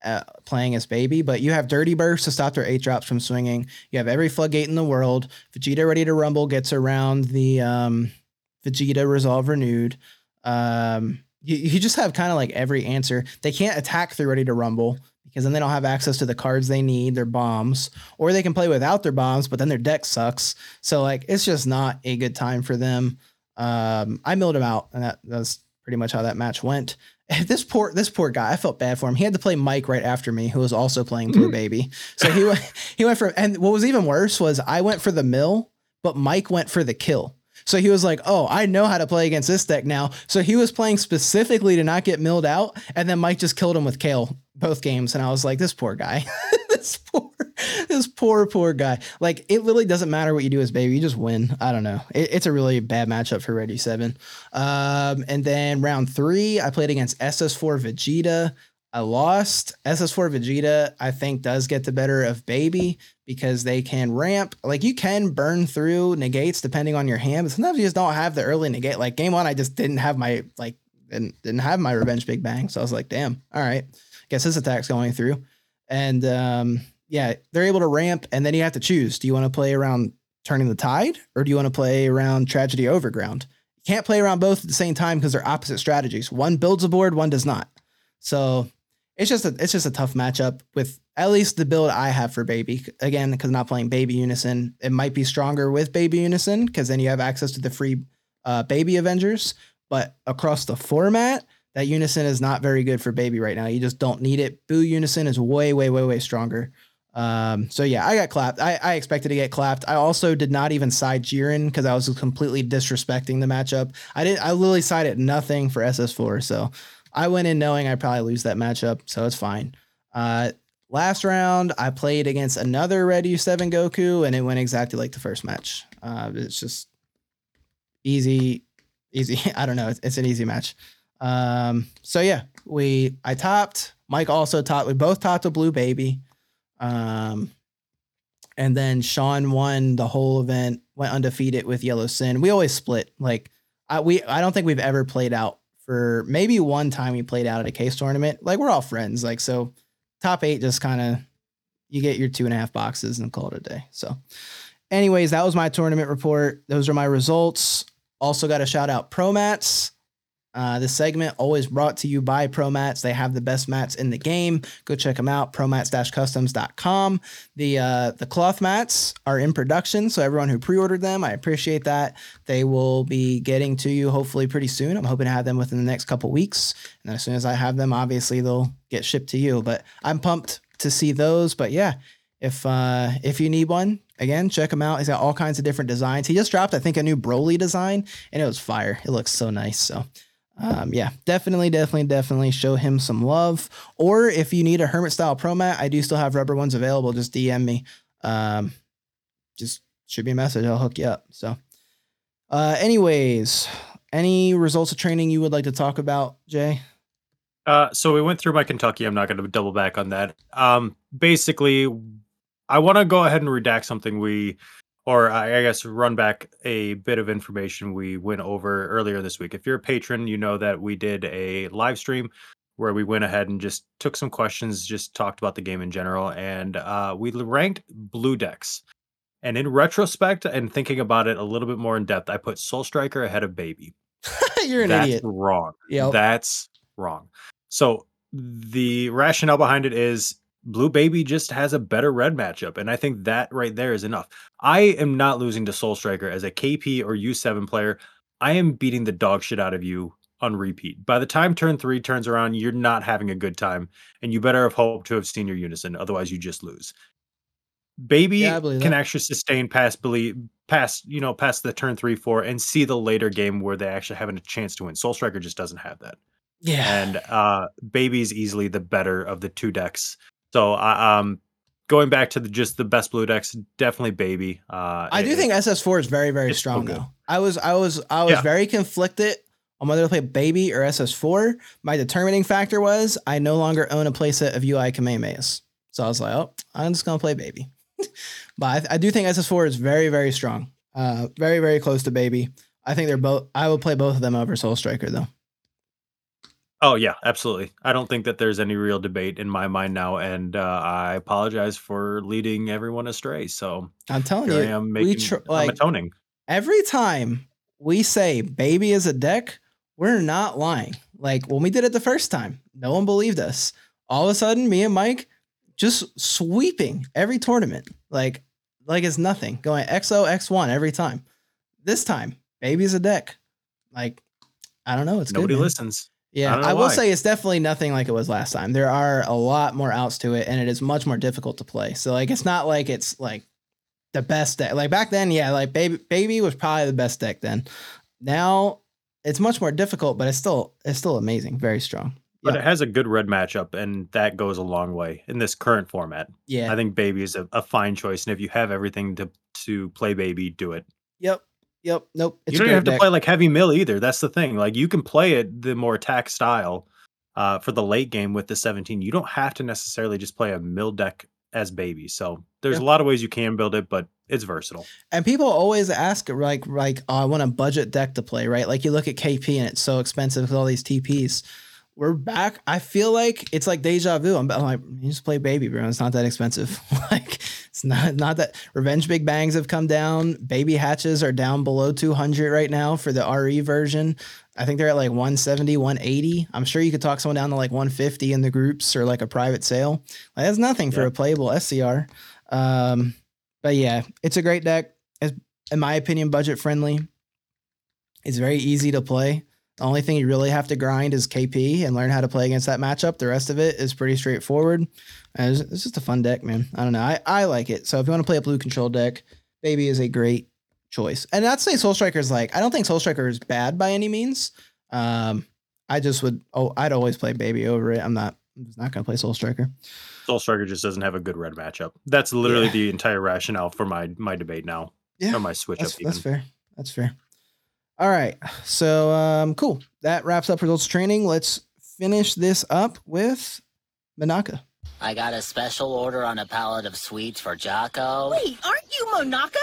uh, playing as baby, but you have Dirty Burst to stop their eight drops from swinging. You have every floodgate in the world. Vegeta Ready to Rumble gets around the um, Vegeta Resolve Renewed. Um, you, you just have kind of like every answer. They can't attack through Ready to Rumble because then they don't have access to the cards they need, their bombs, or they can play without their bombs, but then their deck sucks. So like it's just not a good time for them. Um, I milled them out, and that, that's pretty much how that match went. This poor this poor guy, I felt bad for him. He had to play Mike right after me, who was also playing Blue hmm. Baby. So he went he went for and what was even worse was I went for the mill, but Mike went for the kill. So he was like, "Oh, I know how to play against this deck now." So he was playing specifically to not get milled out, and then Mike just killed him with Kale both games, and I was like, "This poor guy, this poor, this poor, poor guy." Like it literally doesn't matter what you do as baby, you just win. I don't know. It, it's a really bad matchup for Red U7. Um, and then round three, I played against SS4 Vegeta. I lost. SS4 Vegeta, I think, does get the better of Baby because they can ramp. Like you can burn through negates depending on your hand, but sometimes you just don't have the early negate. Like game one, I just didn't have my like didn't, didn't have my revenge big bang. So I was like, damn, all right. Guess this attack's going through. And um, yeah, they're able to ramp, and then you have to choose. Do you want to play around turning the tide, or do you want to play around tragedy overground? You can't play around both at the same time because they're opposite strategies. One builds a board, one does not. So it's just a it's just a tough matchup with at least the build I have for baby. Again, because not playing baby unison, it might be stronger with baby unison because then you have access to the free uh, baby Avengers. But across the format, that unison is not very good for baby right now. You just don't need it. Boo unison is way way way way stronger. Um, so yeah, I got clapped. I, I expected to get clapped. I also did not even side Jiren because I was completely disrespecting the matchup. I didn't. I literally sided nothing for SS4. So I went in knowing I'd probably lose that matchup, so it's fine. Uh, last round, I played against another Red U7 Goku, and it went exactly like the first match. Uh, it's just easy, easy. I don't know. It's, it's an easy match. Um, so yeah, we I topped. Mike also topped. We both topped a blue baby. Um, And then Sean won the whole event, went undefeated with Yellow Sin. We always split. Like I we I don't think we've ever played out for maybe one time we played out at a case tournament. Like we're all friends. Like so top eight just kind of you get your two and a half boxes and call it a day. So anyways, that was my tournament report. Those are my results. Also got a shout out Pro Mats. Uh, this segment always brought to you by Pro Mats. They have the best mats in the game. Go check them out. Promats-customs.com. The uh, the cloth mats are in production, so everyone who pre-ordered them, I appreciate that. They will be getting to you hopefully pretty soon. I'm hoping to have them within the next couple weeks, and as soon as I have them, obviously they'll get shipped to you. But I'm pumped to see those. But yeah, if uh, if you need one, again, check him out. He's got all kinds of different designs. He just dropped, I think, a new Broly design, and it was fire. It looks so nice. So um, yeah, definitely, definitely, definitely show him some love. Or if you need a hermit style pro mat, I do still have rubber ones available. Just DM me. Um, just shoot me a message. I'll hook you up. So, uh, anyways, any results of training you would like to talk about, Jay? Uh, so we went through my Kentucky. I'm not going to double back on that. Um, basically, I want to go ahead and redact something we or I guess run back a bit of information we went over earlier this week. If you're a patron, you know that we did a live stream where we went ahead and just took some questions, just talked about the game in general, and uh, we ranked blue decks. And in retrospect, and thinking about it a little bit more in depth, I put Soul Striker ahead of Baby. You're an That's idiot. wrong. Yep. That's wrong. So the rationale behind it is Blue Baby just has a better red matchup, and I think that right there is enough. I am not losing to Soul Striker as a KP or U7 player. I am beating the dog shit out of you on repeat. By the time turn three turns around, you're not having a good time, and you better have hoped to have seen your unison. Otherwise, you just lose. Baby Yeah, can that. actually sustain past believe past you know past the turn three four and see the later game where they actually having a chance to win. Soul Striker just doesn't have that Yeah. and uh baby's easily the better of the two decks so um going back to the just the best blue decks definitely baby uh I do think SS4 is very, very so strong though. I was, I was, I was Yeah. very conflicted on whether to play Baby or SS4. My determining factor was I no longer own a playset of UI Kamehamehas. So I was like, oh, I'm just gonna play Baby. but I, I do think SS4 is very, very strong. Uh, very, very close to Baby. I think they're both. I would play both of them over Soul Striker though. Oh yeah absolutely i don't think that there's any real debate in my mind now and uh i apologize for leading everyone astray so I'm telling here you, i am we making tr- i'm like atoning every time we say baby is a deck, we're not lying. Like when we did it the first time, no one believed us. All of a sudden, me and Mike just sweeping every tournament. Like, like it's nothing. Going XO X1 every time. This time, baby's a deck. Like, I don't know. It's nobody good. man. listens Yeah, I I, will say it's definitely nothing like it was last time. There are a lot more outs to it, and it is much more difficult to play. So like, it's not like it's like the best deck. Like back then, yeah, like baby baby was probably the best deck then. Now it's much more difficult, but it's still it's still amazing, very strong. but it has a good red matchup and that goes a long way in this current format Yeah. i think baby is a, a fine choice and if you have everything to to play baby do it yep. Yep. Nope. It's you don't even have to play like heavy mill either. That's the thing. Like you can play it the more attack style uh, for the late game with the 17. You don't have to necessarily just play a mill deck as baby. So there's Yeah. a lot of ways you can build it, but it's versatile. And people always ask, like, like, oh, I want a budget deck to play, right? Like you look at KP and it's so expensive with all these TPs. We're back. I feel like it's like deja vu. I'm, I'm like, you just play baby, bro. It's not that expensive. like, it's not not that. Revenge Big Bangs have come down. Baby hatches are down below 200 right now for the RE version. I think they're at like 170, 180. I'm sure you could talk someone down to like 150 in the groups or like a private sale. Like, that's nothing for a playable SCR. Um, but yeah, it's a great deck. It's, in my opinion, budget friendly. It's very easy to play. The only thing you really have to grind is KP and learn how to play against that matchup. The rest of it is pretty straightforward. And It's, it's just a fun deck, man. I don't know. I, I like it. So if you want to play a blue control deck, Baby is a great choice. And not to say Soul Striker is like, I don't think Soul Striker is bad by any means. Um, I just would, oh, I'd always play Baby over it. I'm not, I'm just not going to play Soul Striker. Soul Striker just doesn't have a good red matchup. That's literally Yeah. the entire rationale for my my debate now. Yeah. Or my switch That's, up that's fair. That's fair. All right. So um cool. That wraps up results training. Let's finish this up with Monaka. I got a special order on a pallet of sweets for Jaco. Wait, aren't you Monaka?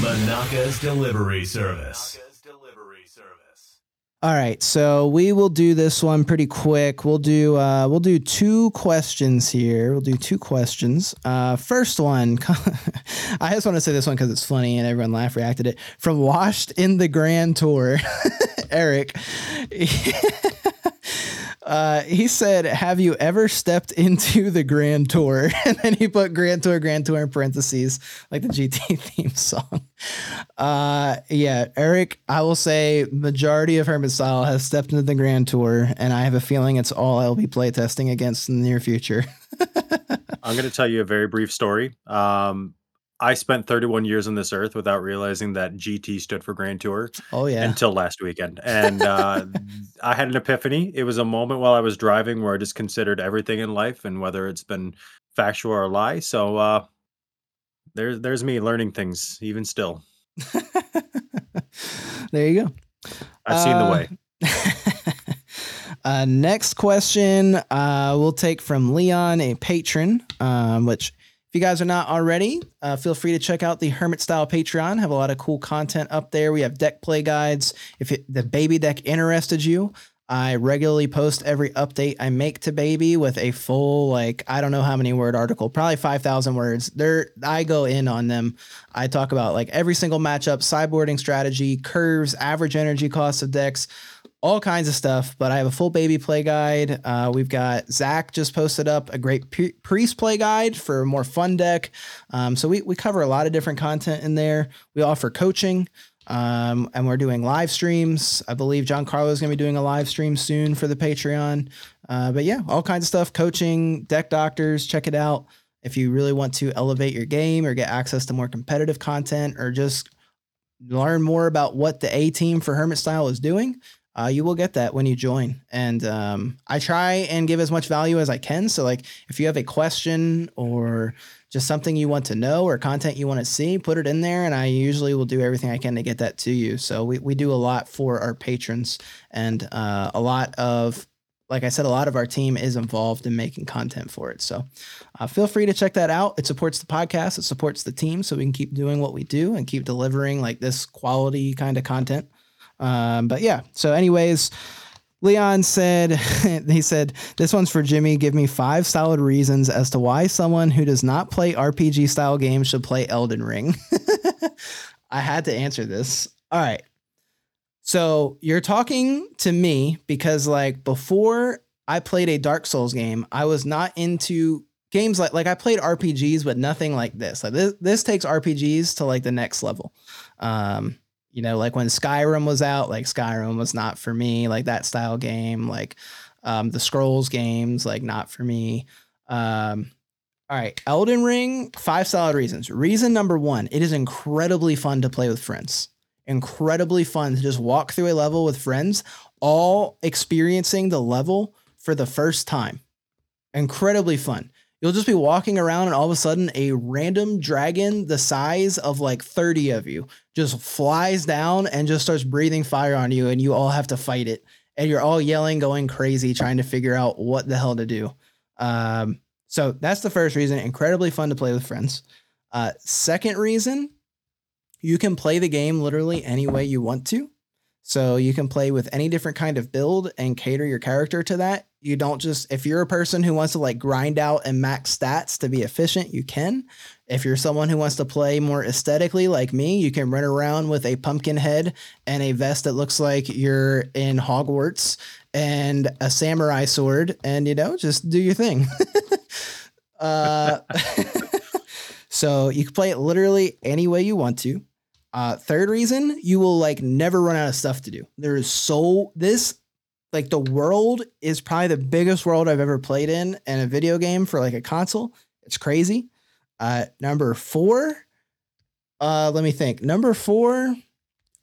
Monaka's delivery service. Monaka's delivery service. All right, so we will do this one pretty quick. We'll do uh, we'll do two questions here. We'll do two questions. Uh, first one, I just want to say this one because it's funny and everyone laughed, reacted it from Washed in the Grand Tour, Eric. Uh, he said, "Have you ever stepped into the Grand Tour?" And then he put Grand Tour, Grand Tour in parentheses, like the GT theme song. Uh, yeah, Eric, I will say majority of Hermit Style has stepped into the Grand Tour, and I have a feeling it's all I'll be playtesting against in the near future. I'm going to tell you a very brief story. Um, I spent 31 years on this earth without realizing that GT stood for Grand Tour Oh yeah, until last weekend. And uh, I had an epiphany. It was a moment while I was driving where I just considered everything in life and whether it's been factual or a lie. So uh, there's there's me learning things even still. there you go. I've seen the Uh, way. uh, next question uh, we'll take from Leon, a patron, um, which if you guys are not already, uh, feel free to check out the Hermit Style Patreon. Have a lot of cool content up there. We have deck play guides. If it, the baby deck interested you, I regularly post every update I make to baby with a full like I don't know how many word article, probably 5,000 words. There I go in on them. I talk about like every single matchup, sideboarding strategy, curves, average energy costs of decks, all kinds of stuff. But I have a full baby play guide. Uh, we've got Zach just posted up a great pre- priest play guide for more fun deck. Um, so we, we cover a lot of different content in there. We offer coaching. Um, and we're doing live streams. I believe John Carlo is going to be doing a live stream soon for the Patreon. Uh, but yeah, all kinds of stuff, coaching, deck doctors, check it out. If you really want to elevate your game or get access to more competitive content or just learn more about what the A team for Hermit Style is doing, uh, you will get that when you join. And um, I try and give as much value as I can. So, like, if you have a question or just something you want to know or content you want to see, put it in there. And I usually will do everything I can to get that to you. So, we, we do a lot for our patrons and uh, a lot of like I said, a lot of our team is involved in making content for it. So uh, feel free to check that out. It supports the podcast, it supports the team, so we can keep doing what we do and keep delivering like this quality kind of content. Um, but yeah, so, anyways, Leon said, he said, this one's for Jimmy. Give me five solid reasons as to why someone who does not play RPG style games should play Elden Ring. I had to answer this. All right. So you're talking to me because like before I played a Dark Souls game, I was not into games like like I played RPGs, but nothing like this. Like this this takes RPGs to like the next level. Um, you know, like when Skyrim was out, like Skyrim was not for me, like that style game, like um the Scrolls games, like not for me. Um all right, Elden Ring, five solid reasons. Reason number one, it is incredibly fun to play with friends incredibly fun to just walk through a level with friends, all experiencing the level for the first time. Incredibly fun. You'll just be walking around and all of a sudden a random dragon the size of like 30 of you just flies down and just starts breathing fire on you and you all have to fight it. And you're all yelling, going crazy, trying to figure out what the hell to do. Um, so that's the first reason. Incredibly fun to play with friends. Uh, second reason, you can play the game literally any way you want to. So you can play with any different kind of build and cater your character to that. You don't just if you're a person who wants to like grind out and max stats to be efficient, you can. If you're someone who wants to play more aesthetically like me, you can run around with a pumpkin head and a vest that looks like you're in Hogwarts and a samurai sword and you know, just do your thing. uh so you can play it literally any way you want to. Uh, third reason, you will like never run out of stuff to do. There is so this like the world is probably the biggest world I've ever played in in a video game for like a console. It's crazy. Uh, number four, uh, let me think. Number four,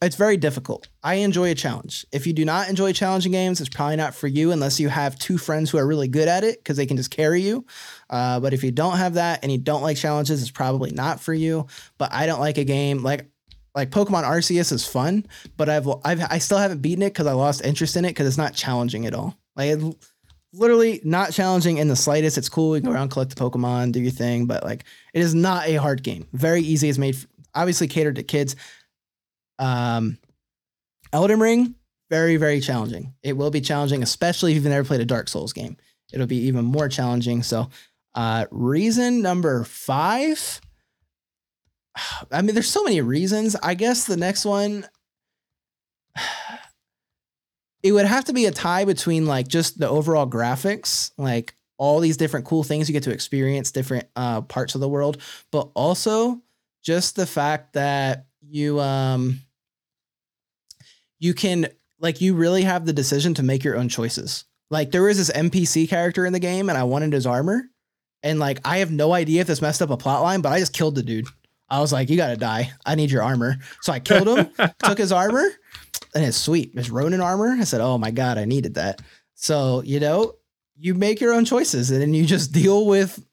it's very difficult. I enjoy a challenge. If you do not enjoy challenging games, it's probably not for you unless you have two friends who are really good at it because they can just carry you. Uh, but if you don't have that and you don't like challenges, it's probably not for you. But I don't like a game like like Pokemon Arceus is fun, but I've, I've I still haven't beaten it because I lost interest in it because it's not challenging at all. Like it literally not challenging in the slightest. It's cool. You can go around, collect the Pokemon, do your thing, but like it is not a hard game. Very easy. It's made obviously catered to kids. Um, Elden Ring, very very challenging. It will be challenging, especially if you've never played a Dark Souls game. It'll be even more challenging. So, uh, reason number five. I mean, there's so many reasons. I guess the next one it would have to be a tie between like just the overall graphics, like all these different cool things you get to experience different uh parts of the world, but also just the fact that you um you can like you really have the decision to make your own choices. Like there was this NPC character in the game and I wanted his armor and like I have no idea if this messed up a plot line, but I just killed the dude. I was like, you gotta die. I need your armor. So I killed him, took his armor, and it's sweet. It's Ronin armor. I said, oh my God, I needed that. So, you know, you make your own choices and then you just deal with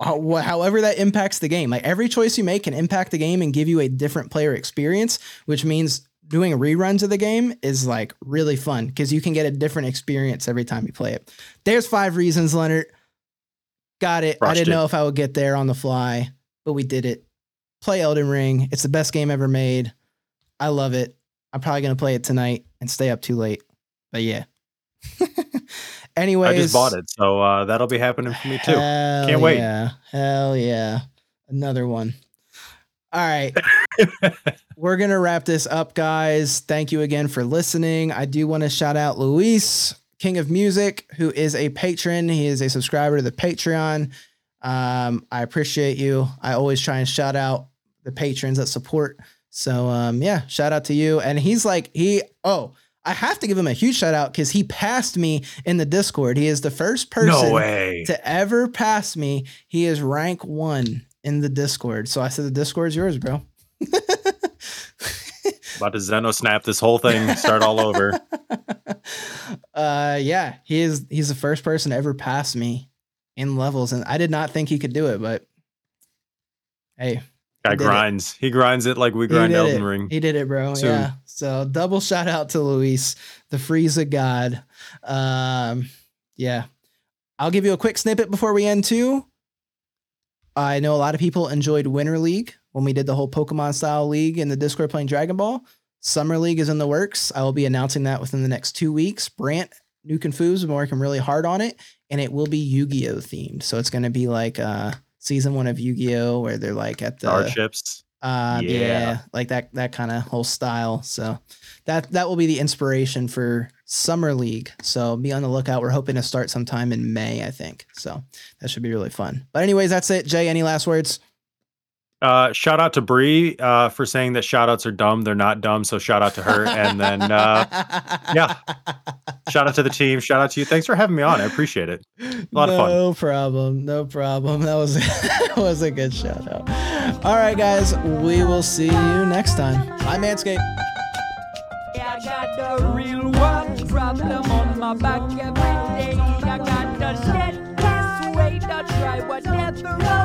how- however that impacts the game. Like every choice you make can impact the game and give you a different player experience, which means doing reruns of the game is like really fun because you can get a different experience every time you play it. There's five reasons, Leonard. Got it. I didn't it. know if I would get there on the fly, but we did it. Play Elden Ring. It's the best game ever made. I love it. I'm probably gonna play it tonight and stay up too late. But yeah. Anyways, I just bought it, so uh, that'll be happening for me too. Can't wait. Yeah. Hell yeah. Another one. All right. We're going to wrap this up, guys. Thank you again for listening. I do want to shout out Luis, King of Music, who is a patron. He is a subscriber to the Patreon. Um, I appreciate you. I always try and shout out the patrons that support. So, um, yeah, shout out to you. And he's like, he, oh, I have to give him a huge shout out because he passed me in the Discord. He is the first person no way. to ever pass me. He is rank one in the Discord. So I said, the Discord's yours, bro. About to Zeno snap this whole thing, start all over. uh, yeah, he is. He's the first person to ever pass me in levels, and I did not think he could do it, but hey, Guy did it. grinds. He grinds it like we grind Elden it. Ring. He did it, bro. Soon. Yeah. So double shout out to Luis, the Frieza God. Um, yeah. I'll give you a quick snippet before we end too. I know a lot of people enjoyed Winter League when we did the whole Pokemon style league in the Discord playing Dragon Ball. Summer League is in the works. I will be announcing that within the next two weeks. Brant, Nuke and Foos have been working really hard on it, and it will be Yu-Gi-Oh themed. So it's going to be like uh season one of Yu-Gi-Oh, where they're like at the Star chips. uh, yeah. Yeah. like that that kind of whole style. So that that will be the inspiration for Summer League. So be on the lookout. We're hoping to start sometime in May, I think. So that should be really fun. But anyways, that's it. Jay, any last words? Uh, shout out to Bree uh, for saying that shout outs are dumb. They're not dumb. So shout out to her. And then uh, yeah. shout out to the team. Shout out to you. Thanks for having me on. I appreciate it. lot of fun. No problem. No problem. That was that was a good shout out. All right, guys. We will see you next time. Bye, Manscaped. I got the real one problem on my back every day. I got to shed this weight, I try whatever